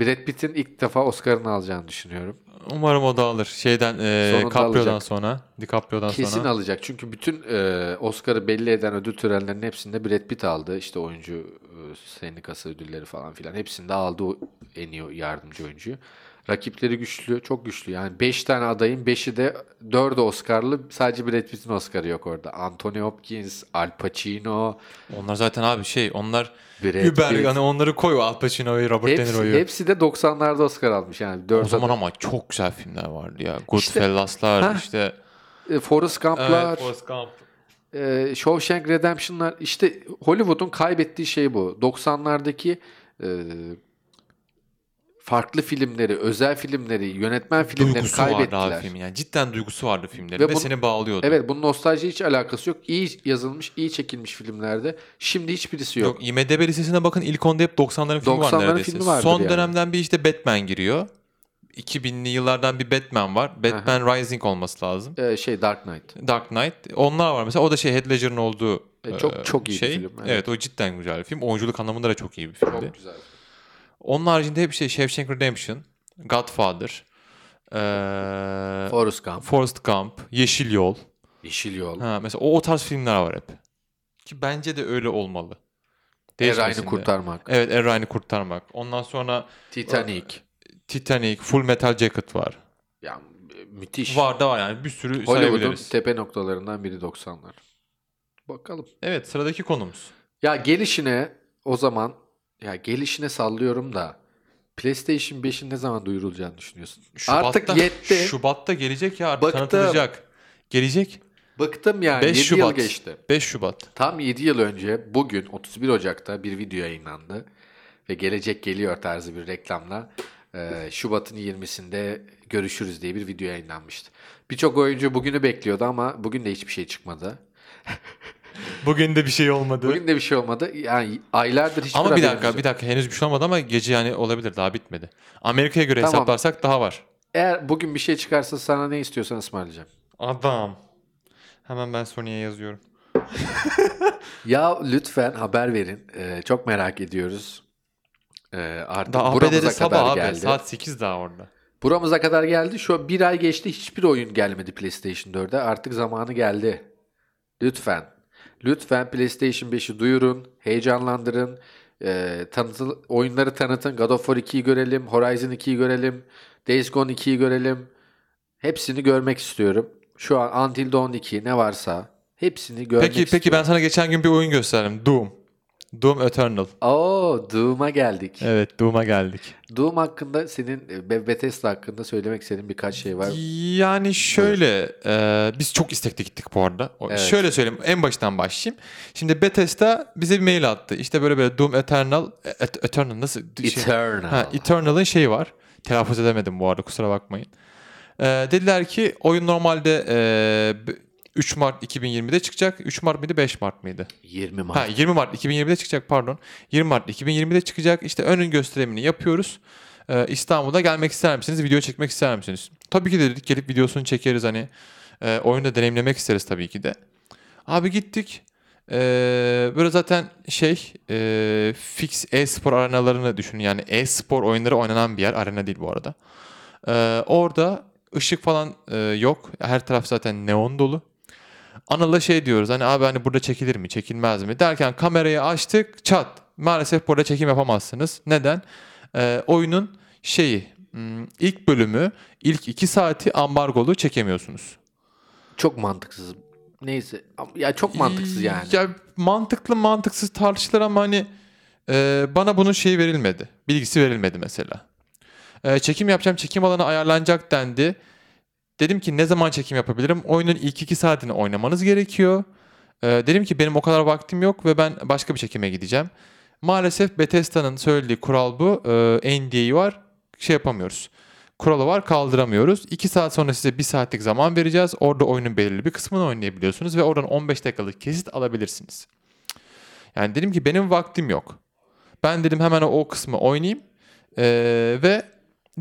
Brad Pitt'in ilk defa Oscar'ını alacağını düşünüyorum. Umarım o da alır. Şeyden e, Sonunda DiCaprio'dan alacak. sonra. DiCaprio'dan Kesin sonra. alacak. Çünkü bütün e, Oscar'ı belli eden ödül törenlerinin hepsinde Brad Pitt aldı. İşte oyuncu e, sendikası ödülleri falan filan. Hepsinde aldı o en iyi yardımcı oyuncuyu. Rakipleri güçlü, çok güçlü. Yani 5 tane adayın 5'i de 4'ü Oscar'lı. Sadece Brad Pitt'in Oscar'ı yok orada. Anthony Hopkins, Al Pacino, Onlar zaten abi şey onlar Brad Uber Pitt. hani onları koy Al Pacino'yu, Robert De Hepsi, Niro'yu. hepsi de 90'larda Oscar almış. Yani O 4 zaman ama çok güzel filmler vardı ya. Goodfellas'lar Ha. işte. Forrest Gump'lar. Evet, Forrest Gump. e, Shawshank Redemption'lar işte Hollywood'un kaybettiği şey bu. 90'lardaki e, farklı filmleri, özel filmleri, yönetmen filmlerini Duygusu vardı kaybettiler. abi filmin. Yani cidden duygusu vardı filmlerin Ve ve, bunu- seni bağlıyordu. Evet bunun nostalji hiç alakası yok. İyi yazılmış, iyi çekilmiş filmlerde. Şimdi hiçbirisi yok. Yok. IMDB listesine bakın ilk onda hep 90'ların filmi var 90'ların neredeyse. filmi Son yani. dönemden bir işte Batman giriyor. 2000'li yıllardan bir Batman var. Batman Rising olması lazım. E, şey Dark Knight. Dark Knight. Onlar var mesela. O da şey Heath Ledger'ın olduğu E, çok- e, çok iyi bir şey. film, evet. Evet. o cidden güzel bir film. Oyunculuk anlamında da çok iyi bir filmdi. Çok güzel. Onun haricinde hep şey Shawshank Redemption, Godfather, eee Forrest Gump, Forrest Gump, Yeşil Yol. Yeşil Yol, Ha, mesela o, o tarz filmler var hep. Ki bence de öyle olmalı. Erayn'ı kurtarmak, Evet Erayn'ı kurtarmak. Ondan sonra Titanic. Titanic, Full Metal Jacket var. Ya müthiş. Var da var yani bir sürü Hollywood'un tepe noktalarından biri 90'lar. Bakalım. Evet sıradaki konumuz. Ya gelişine o zaman ya gelişine sallıyorum da PlayStation 5'in ne zaman duyurulacağını düşünüyorsun? Artık yetti. Şubat'ta gelecek ya artık Bıktım. tanıtılacak. Gelecek. Bıktım yani. 5 7 yıl Şubat. geçti. 5 Şubat. Tam 7 yıl önce bugün 31 Ocak'ta bir video yayınlandı. Ve gelecek geliyor tarzı bir reklamla. e, Şubat'ın 20'sinde görüşürüz diye bir video yayınlanmıştı. Birçok oyuncu bugünü bekliyordu ama bugün de hiçbir şey çıkmadı. Bugün de bir şey olmadı. Bugün de bir şey olmadı. Yani aylardır hiçbir ama bir dakika yok. bir dakika henüz bir şey olmadı ama gece yani olabilir daha bitmedi. Amerika'ya göre Tamam. hesaplarsak daha var. Eğer bugün bir şey çıkarsa sana ne istiyorsan ısmarlayacağım. Adam. Hemen ben Sony'ye yazıyorum. Ya lütfen haber verin. Ee, çok merak ediyoruz. Ee, artık Daha buramıza ABD'de sabah kadar abi. geldi. Saat 8 daha orada. Buramıza kadar geldi. Şu bir ay geçti. Hiçbir oyun gelmedi PlayStation 4'e. Artık zamanı geldi. Lütfen. Lütfen PlayStation 5'i duyurun. Heyecanlandırın. Ee, tanıtıl, oyunları tanıtın. God of War 2'yi görelim. Horizon 2'yi görelim. Days Gone 2'yi görelim. Hepsini görmek istiyorum. Şu an Until Dawn 2 ne varsa hepsini görmek Peki istiyorum. peki ben sana geçen gün bir oyun gösterdim. Doom. Doom Eternal. Oo, Doom'a geldik. Evet Doom'a geldik. Doom hakkında senin e, Bethesda hakkında söylemek istediğin birkaç şey var. Yani şöyle e, biz çok istekli gittik bu arada. Evet. Şöyle söyleyeyim en baştan başlayayım. Şimdi Bethesda bize bir mail attı. İşte böyle böyle Doom Eternal Et- Eternal nasıl? şey- Eternal. Ha, Eternal'ın şeyi var. Telaffuz edemedim bu arada kusura bakmayın. Ee, dediler ki oyun normalde e, 3 Mart 2020'de çıkacak. 3 Mart mıydı 5 Mart mıydı? 20 Mart. Ha 20 Mart 2020'de çıkacak pardon. 20 Mart 2020'de çıkacak. İşte önün gösterimini yapıyoruz. Ee, İstanbul'da gelmek ister misiniz? Video çekmek ister misiniz? Tabii ki de dedik gelip videosunu çekeriz hani. E, oyunu da deneyimlemek isteriz tabii ki de. Abi gittik. Ee, böyle zaten şey e, fix e-spor arenalarını düşünün. Yani e-spor oyunları oynanan bir yer. Arena değil bu arada. Ee, orada ışık falan e, yok. Her taraf zaten neon dolu. Anıl'la şey diyoruz hani abi hani burada çekilir mi çekilmez mi derken kamerayı açtık çat maalesef burada çekim yapamazsınız. Neden? Ee, oyunun şeyi hmm, ilk bölümü ilk iki saati ambargolu çekemiyorsunuz. Çok mantıksız. Neyse. Ya çok mantıksız yani. Ya mantıklı mantıksız tartışılır ama hani e, bana bunun şeyi verilmedi. Bilgisi verilmedi mesela. E, çekim yapacağım çekim alanı ayarlanacak dendi. Dedim ki ne zaman çekim yapabilirim? Oyunun ilk iki saatini oynamanız gerekiyor. E, dedim ki benim o kadar vaktim yok ve ben başka bir çekime gideceğim. Maalesef Bethesda'nın söylediği kural bu. E, NDA'yı var. Şey yapamıyoruz. Kuralı var kaldıramıyoruz. 2 saat sonra size 1 saatlik zaman vereceğiz. Orada oyunun belirli bir kısmını oynayabiliyorsunuz ve oradan 15 dakikalık kesit alabilirsiniz. Yani dedim ki benim vaktim yok. Ben dedim hemen o kısmı oynayayım ee, ve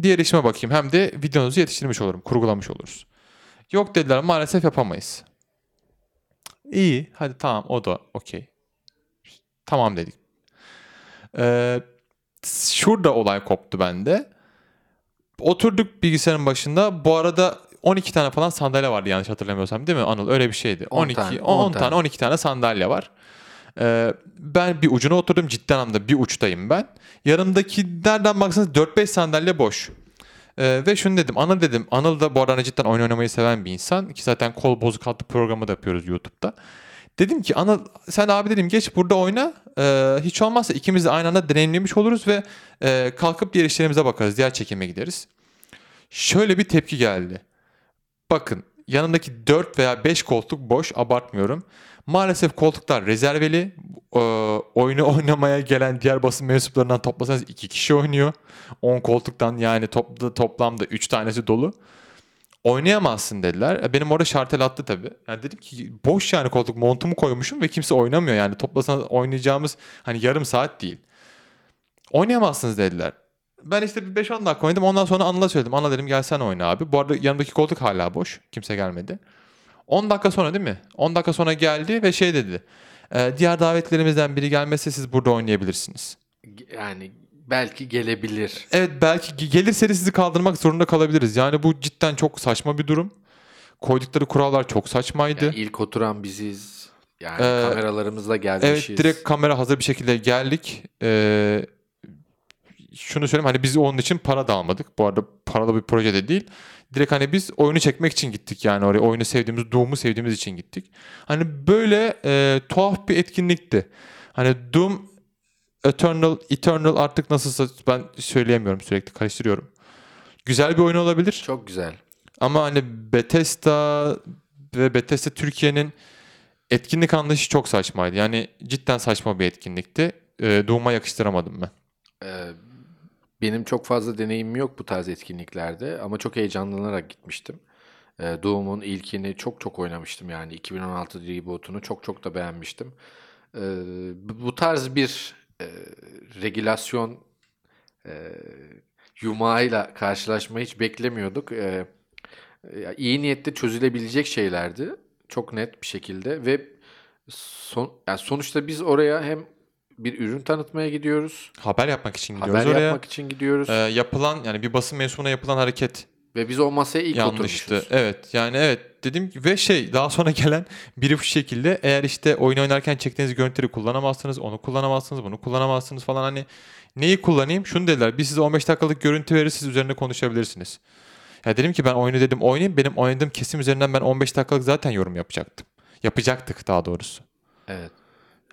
diğer işime bakayım. Hem de videonuzu yetiştirmiş olurum, kurgulamış oluruz. Yok dediler maalesef yapamayız. İyi hadi tamam o da okey. Tamam dedik. Ee, şurada olay koptu bende. Oturduk bilgisayarın başında. Bu arada 12 tane falan sandalye vardı yanlış hatırlamıyorsam değil mi Anıl? Öyle bir şeydi. 10 12, tane, 10, 10 tane, tane. 12 tane sandalye var. Ee, ben bir ucuna oturdum cidden anlamda bir uçtayım ben. Yanımdaki nereden baksanız 4-5 sandalye boş. Ee, ve şunu dedim Anıl dedim Anıl da bu arada cidden oyun oynamayı seven bir insan ki zaten kol bozuk adlı programı da yapıyoruz YouTube'da. Dedim ki Anıl sen abi dedim geç burada oyna Ee, hiç olmazsa ikimiz de aynı anda deneyimlemiş oluruz ve e, kalkıp diğer işlerimize bakarız diğer çekime gideriz. Şöyle bir tepki geldi. Bakın yanındaki 4 veya 5 koltuk boş abartmıyorum. Maalesef koltuklar rezerveli. Ee, oyunu oynamaya gelen diğer basın mensuplarından toplasanız 2 kişi oynuyor. 10 koltuktan yani topla, toplamda 3 tanesi dolu. Oynayamazsın dediler. E, Benim orada şartel attı tabii. Yani dedim ki boş yani koltuk montumu koymuşum ve kimse oynamıyor yani. Toplasanız oynayacağımız hani yarım saat değil. Oynayamazsınız dediler. Ben işte bir 5-10 dakika oynadım. Ondan sonra Anıl'a söyledim. Anıl dedim gel sen oyna abi. Bu arada yanımdaki koltuk hala boş. Kimse gelmedi. 10 dakika sonra değil mi? 10 dakika sonra geldi ve şey dedi. "E, diğer davetlerimizden biri gelmezse siz burada oynayabilirsiniz. Yani belki gelebilir. Evet belki ge- gelirse sizi kaldırmak zorunda kalabiliriz. Yani bu cidden çok saçma bir durum. Koydukları kurallar çok saçmaydı. Yani ilk oturan biziz. Yani Ee, kameralarımızla Evet gelmişiz. direkt kamera hazır bir şekilde geldik. Ee, şunu söyleyeyim hani biz onun için para da almadık. Bu arada paralı bir proje de değil. Direkt hani biz oyunu çekmek için gittik yani oraya. Oyunu sevdiğimiz, Doom'u sevdiğimiz için gittik. Hani böyle e, tuhaf bir etkinlikti. Hani Doom Eternal, Eternal artık nasılsa ben söyleyemiyorum sürekli karıştırıyorum. Güzel bir oyun olabilir. Çok güzel. Ama hani Bethesda ve Bethesda Türkiye'nin etkinlik anlayışı çok saçmaydı. Yani cidden saçma bir etkinlikti. Ee, Doom'a yakıştıramadım ben. Ee, benim çok fazla deneyimim yok bu tarz etkinliklerde ama çok heyecanlanarak gitmiştim. Ee, Doom'un ilkini çok çok oynamıştım yani 2016 reboot'unu çok çok da beğenmiştim. Ee, bu tarz bir e, regülasyon e, yumağıyla karşılaşmayı hiç beklemiyorduk. Ya iyi niyetle çözülebilecek şeylerdi. Çok net bir şekilde ve son, yani sonuçta biz oraya hem bir ürün tanıtmaya gidiyoruz. Haber yapmak için gidiyoruz Haber oraya. yapmak için gidiyoruz Ee, yapılan yani bir basın mensubuna yapılan hareket ve biz o masaya ilk yanlıştı. oturmuşuz. Evet yani evet dedim ki ve şey daha sonra gelen biri bu şekilde eğer işte oyun oynarken çektiğiniz görüntüleri kullanamazsınız, onu kullanamazsınız, bunu kullanamazsınız falan hani neyi kullanayım? Şunu dediler. Biz size 15 dakikalık görüntü veririz siz üzerine konuşabilirsiniz. Ya dedim ki ben oyunu dedim oynayayım. Benim oynadığım kesim üzerinden ben 15 dakikalık zaten yorum yapacaktım. Yapacaktık daha doğrusu. Evet.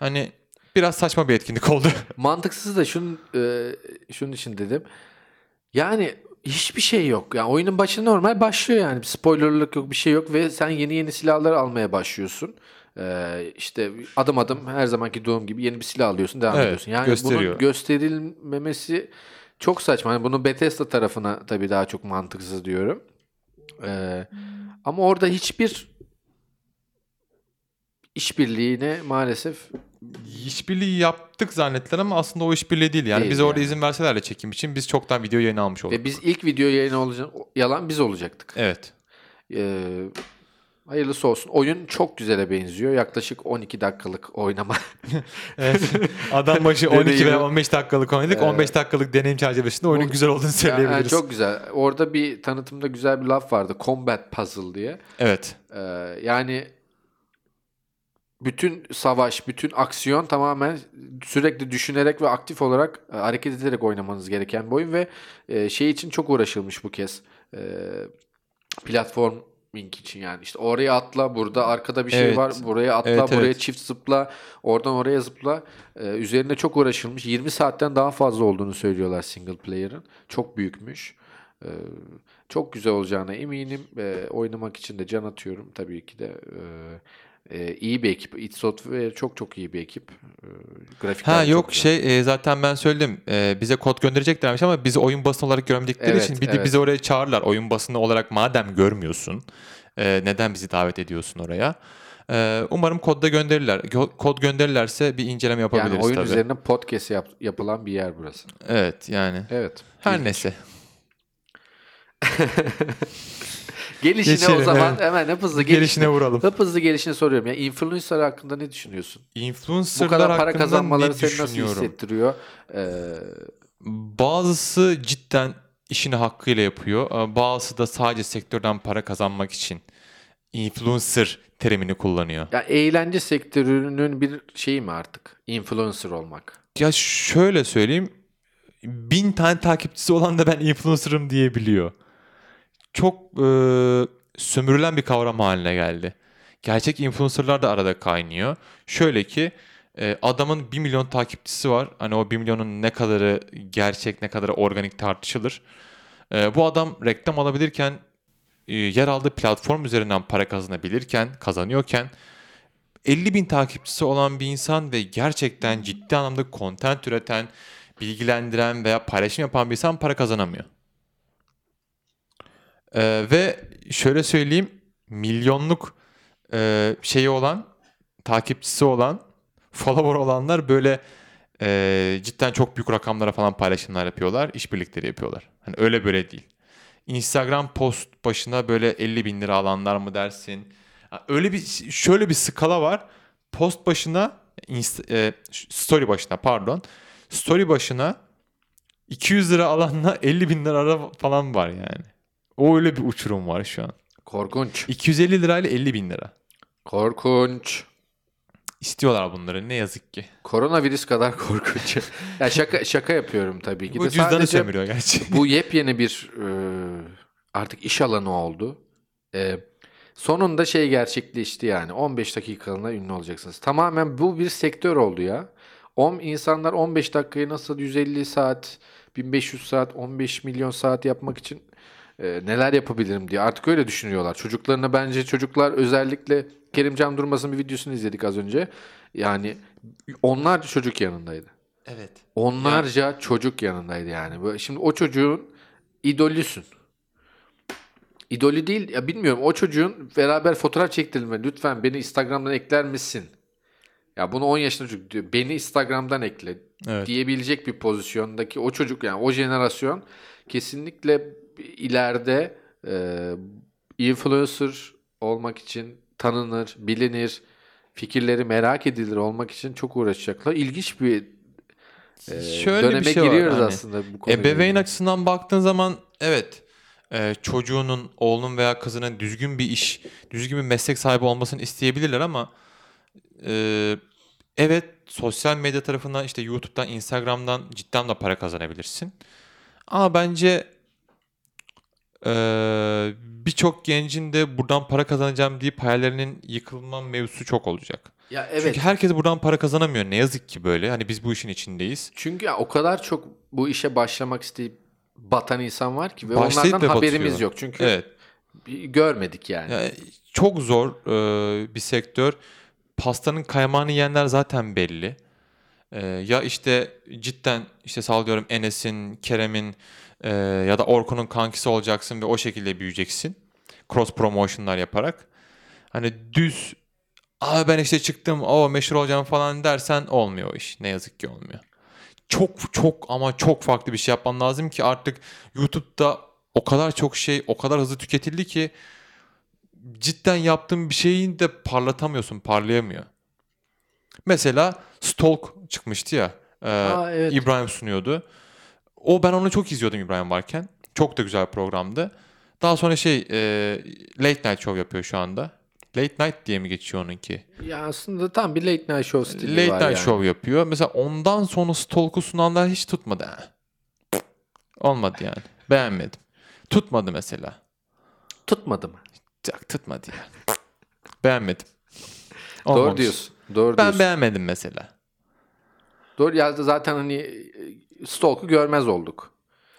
Hani biraz saçma bir etkinlik oldu. Mantıksız da şunun e, şunun için dedim. Yani hiçbir şey yok. Yani oyunun başı normal başlıyor yani. Bir spoilerlık yok, bir şey yok ve sen yeni yeni silahlar almaya başlıyorsun. Ee, işte adım adım her zamanki doğum gibi yeni bir silah alıyorsun, devam Evet, ediyorsun. Yani gösteriyor. bunun gösterilmemesi çok saçma. Yani bunu Bethesda tarafına tabii daha çok mantıksız diyorum. Ee, ama orada hiçbir işbirliğine maalesef İşbirliği yaptık zannettiler ama aslında o işbirliği değil. Yani Değil biz orada yani. izin verseler de çekim için biz çoktan video yayını almış olduk. ve biz ilk video yayını olacak yalan biz olacaktık. Evet. Ee, hayırlısı olsun. Oyun çok güzele benziyor. Yaklaşık 12 dakikalık oynama. evet. Adam başı 12 Deneyimi. veya 15 dakikalık oynadık. 15 dakikalık deneyim çerçevesinde oyunun güzel olduğunu Yani söyleyebiliriz. çok güzel. Orada bir tanıtımda güzel bir laf vardı. Combat puzzle diye. Evet. Ee, yani bütün savaş, bütün aksiyon tamamen sürekli düşünerek ve aktif olarak e, hareket ederek oynamanız gereken bir oyun ve e, şey için çok uğraşılmış bu kez. E, platforming için yani işte oraya atla, burada arkada bir şey Evet. var, buraya atla, Evet, buraya evet. çift zıpla, oradan oraya zıpla. E, üzerine çok uğraşılmış. 20 saatten daha fazla olduğunu söylüyorlar single player'ın. Çok büyükmüş. E, çok güzel olacağına eminim. E, oynamak için de can atıyorum tabii ki de. E, e, iyi bir ekip. It Software çok çok iyi bir ekip. E, grafikler Ha yok şey e, zaten ben söyledim. E, bize kod göndereceklermiş ama bizi oyun basını olarak görmedikleri Evet, için bir de evet. bizi oraya çağırırlar. Oyun basını olarak madem görmüyorsun e, neden bizi davet ediyorsun oraya? E, umarım kodda gönderirler. Gö- kod gönderirlerse bir inceleme yapabiliriz Yani oyun tabii. üzerine podcast yap- yapılan bir yer burası. Evet yani. Evet. Her neyse. Gelişine Geçelim, o zaman evet. hemen hıp hızlı Gelişine gelişine, vuralım. hıp hızlı gelişine soruyorum. Ya influencer hakkında ne düşünüyorsun? Bu Influencerlar kadar para kazanmaları ne seni nasıl hissettiriyor? Ee, Bazısı cidden işini hakkıyla yapıyor. Ee, Bazısı da sadece sektörden para kazanmak için influencer terimini kullanıyor. ya eğlence sektörünün bir şeyi mi artık? Influencer olmak. Ya şöyle söyleyeyim. Bin tane takipçisi olan da ben influencer'ım diyebiliyor. Çok e, sömürülen bir kavram haline geldi. Gerçek influencer'lar da arada kaynıyor. Şöyle ki e, adamın 1 milyon takipçisi var. Hani o 1 milyonun ne kadarı gerçek ne kadarı organik tartışılır. E, bu adam reklam alabilirken e, yer aldığı platform üzerinden para kazanabilirken, kazanıyorken 50 bin takipçisi olan bir insan ve gerçekten ciddi anlamda content üreten, bilgilendiren veya paylaşım yapan bir insan para kazanamıyor. Ee, ve şöyle söyleyeyim, milyonluk e, şeyi olan, takipçisi olan, follower olanlar böyle e, cidden çok büyük rakamlara falan paylaşımlar yapıyorlar, işbirlikleri yapıyorlar. Hani öyle böyle değil. Instagram post başına böyle 50 bin lira alanlar mı dersin? Öyle bir şöyle bir skala var. Post başına inst- e, story başına pardon. Story başına 200 lira alanla 50 bin lira ara falan var yani. O öyle bir uçurum var şu an. Korkunç. 250 lirayla 50 bin lira. Korkunç. İstiyorlar bunları ne yazık ki. Koronavirüs kadar korkunç. ya şaka şaka yapıyorum tabii ki Bu de. cüzdanı Sadece sömürüyor gerçi. bu yepyeni bir e, artık iş alanı oldu. E, sonunda şey gerçekleşti yani. 15 dakikalığına ünlü olacaksınız. Tamamen bu bir sektör oldu ya. 10 insanlar 15 dakikayı nasıl 150 saat, 1500 saat, 15 milyon saat yapmak için e, neler yapabilirim diye artık öyle düşünüyorlar. Çocuklarına bence çocuklar özellikle Kerimcan Durmaz'ın bir videosunu izledik az önce. Yani onlarca çocuk yanındaydı. Evet. Onlarca çocuk yanındaydı yani. Böyle, şimdi o çocuğun idolüsün. İdolü değil ya bilmiyorum o çocuğun beraber fotoğraf çektirilme lütfen beni Instagram'dan ekler misin? Ya bunu 10 yaşında çocuk diyor. Beni Instagram'dan ekle Evet. diyebilecek bir pozisyondaki o çocuk yani o jenerasyon kesinlikle ileride e, influencer olmak için tanınır, bilinir, fikirleri merak edilir olmak için çok uğraşacaklar. İlginç bir e, Şöyle döneme bir şey var, giriyoruz hani aslında bu konuyla Ebeveyn ilgili. açısından baktığın zaman evet e, çocuğunun, oğlunun veya kızının düzgün bir iş, düzgün bir meslek sahibi olmasını isteyebilirler ama e, evet sosyal medya tarafından işte YouTube'dan, Instagram'dan cidden de para kazanabilirsin. Ama bence Ee, Birçok gencin de buradan para kazanacağım deyip hayallerinin yıkılma mevzusu çok olacak. Ya evet. Çünkü herkes buradan para kazanamıyor. Ne yazık ki böyle. Hani biz bu işin içindeyiz. Çünkü ya o kadar çok bu işe başlamak isteyip batan insan var ki ve Başlayıp onlardan da haberimiz batıyor. yok. Çünkü Evet. görmedik yani. Yani çok zor e, bir sektör. Pastanın kaymağını yiyenler zaten belli. E, ya işte cidden işte sallıyorum Enes'in, Kerem'in e, ya da Orkun'un kankisi olacaksın ve o şekilde büyüyeceksin. Cross promotion'lar yaparak. Hani düz Aa ben işte çıktım o meşhur olacağım falan dersen olmuyor o iş. Ne yazık ki olmuyor. Çok çok ama çok farklı bir şey yapman lazım ki artık YouTube'da o kadar çok şey o kadar hızlı tüketildi ki cidden yaptığın bir şeyi de parlatamıyorsun, parlayamıyor. Mesela Stalk çıkmıştı ya. e, Aa, evet. İbrahim sunuyordu. O ben onu çok izliyordum İbrahim varken. Çok da güzel programdı. Daha sonra şey e, Late Night Show yapıyor şu anda. Late Night diye mi geçiyor onunki? Ya aslında tam bir late night show stili Late var Night yani. Show yapıyor. Mesela ondan sonra Stalk'u sunanlar hiç tutmadı. ha. Olmadı yani. Beğenmedim. Tutmadı mesela. Tutmadı mı? Cak tutmadı ya. Beğenmedim. Doğru Olmamış. diyorsun. Doğru Ben diyorsun. beğenmedim mesela. Doğru ya da zaten hani stalk'u görmez olduk.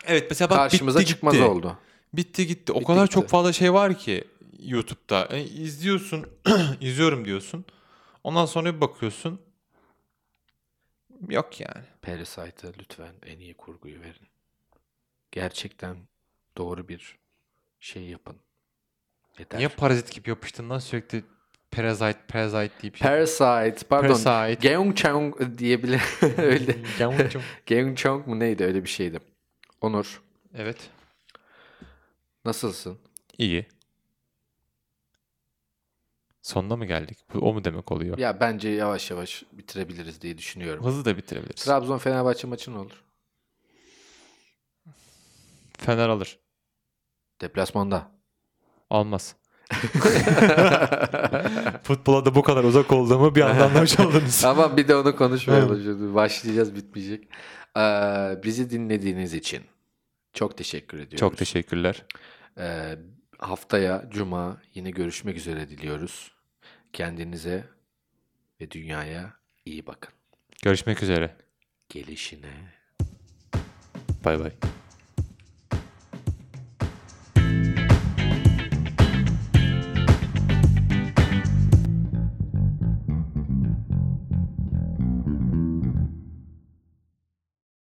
Evet mesela bak Karşımıza bitti çıkmaz gitti. oldu. Bitti gitti. O Bitti kadar gitti. çok fazla şey var ki YouTube'da. Yani izliyorsun, izliyorum diyorsun. Ondan sonra bir bakıyorsun. Yok yani. Parasite'a lütfen en iyi kurguyu verin. Gerçekten doğru bir şey yapın. Yeter. Niye parazit gibi yapıştın lan sürekli Parasite, Parasite deyip. Parasite, pardon. Parasite. Geung Chang diyebilir. Öyle. Yavrucuğum. Geung Chang mu neydi? Öyle bir şeydi. Onur, evet. nasılsın? İyi. Sonuna mı geldik? Bu, o mu demek oluyor? Ya bence yavaş yavaş bitirebiliriz diye düşünüyorum. Hızlı da bitirebiliriz. Trabzon Fenerbahçe maçı ne olur? Fener alır. Deplasmanda. Almaz. Futbola da bu kadar uzak olduğumu bir anda anlamış oldunuz. Tamam bir de onu konuşmayalım. şimdi. Başlayacağız bitmeyecek. Ee, bizi dinlediğiniz için çok teşekkür ediyoruz. Çok teşekkürler. Ee, haftaya Cuma yine görüşmek üzere diliyoruz. Kendinize ve dünyaya iyi bakın. Görüşmek üzere. Gelişine. Bay bay.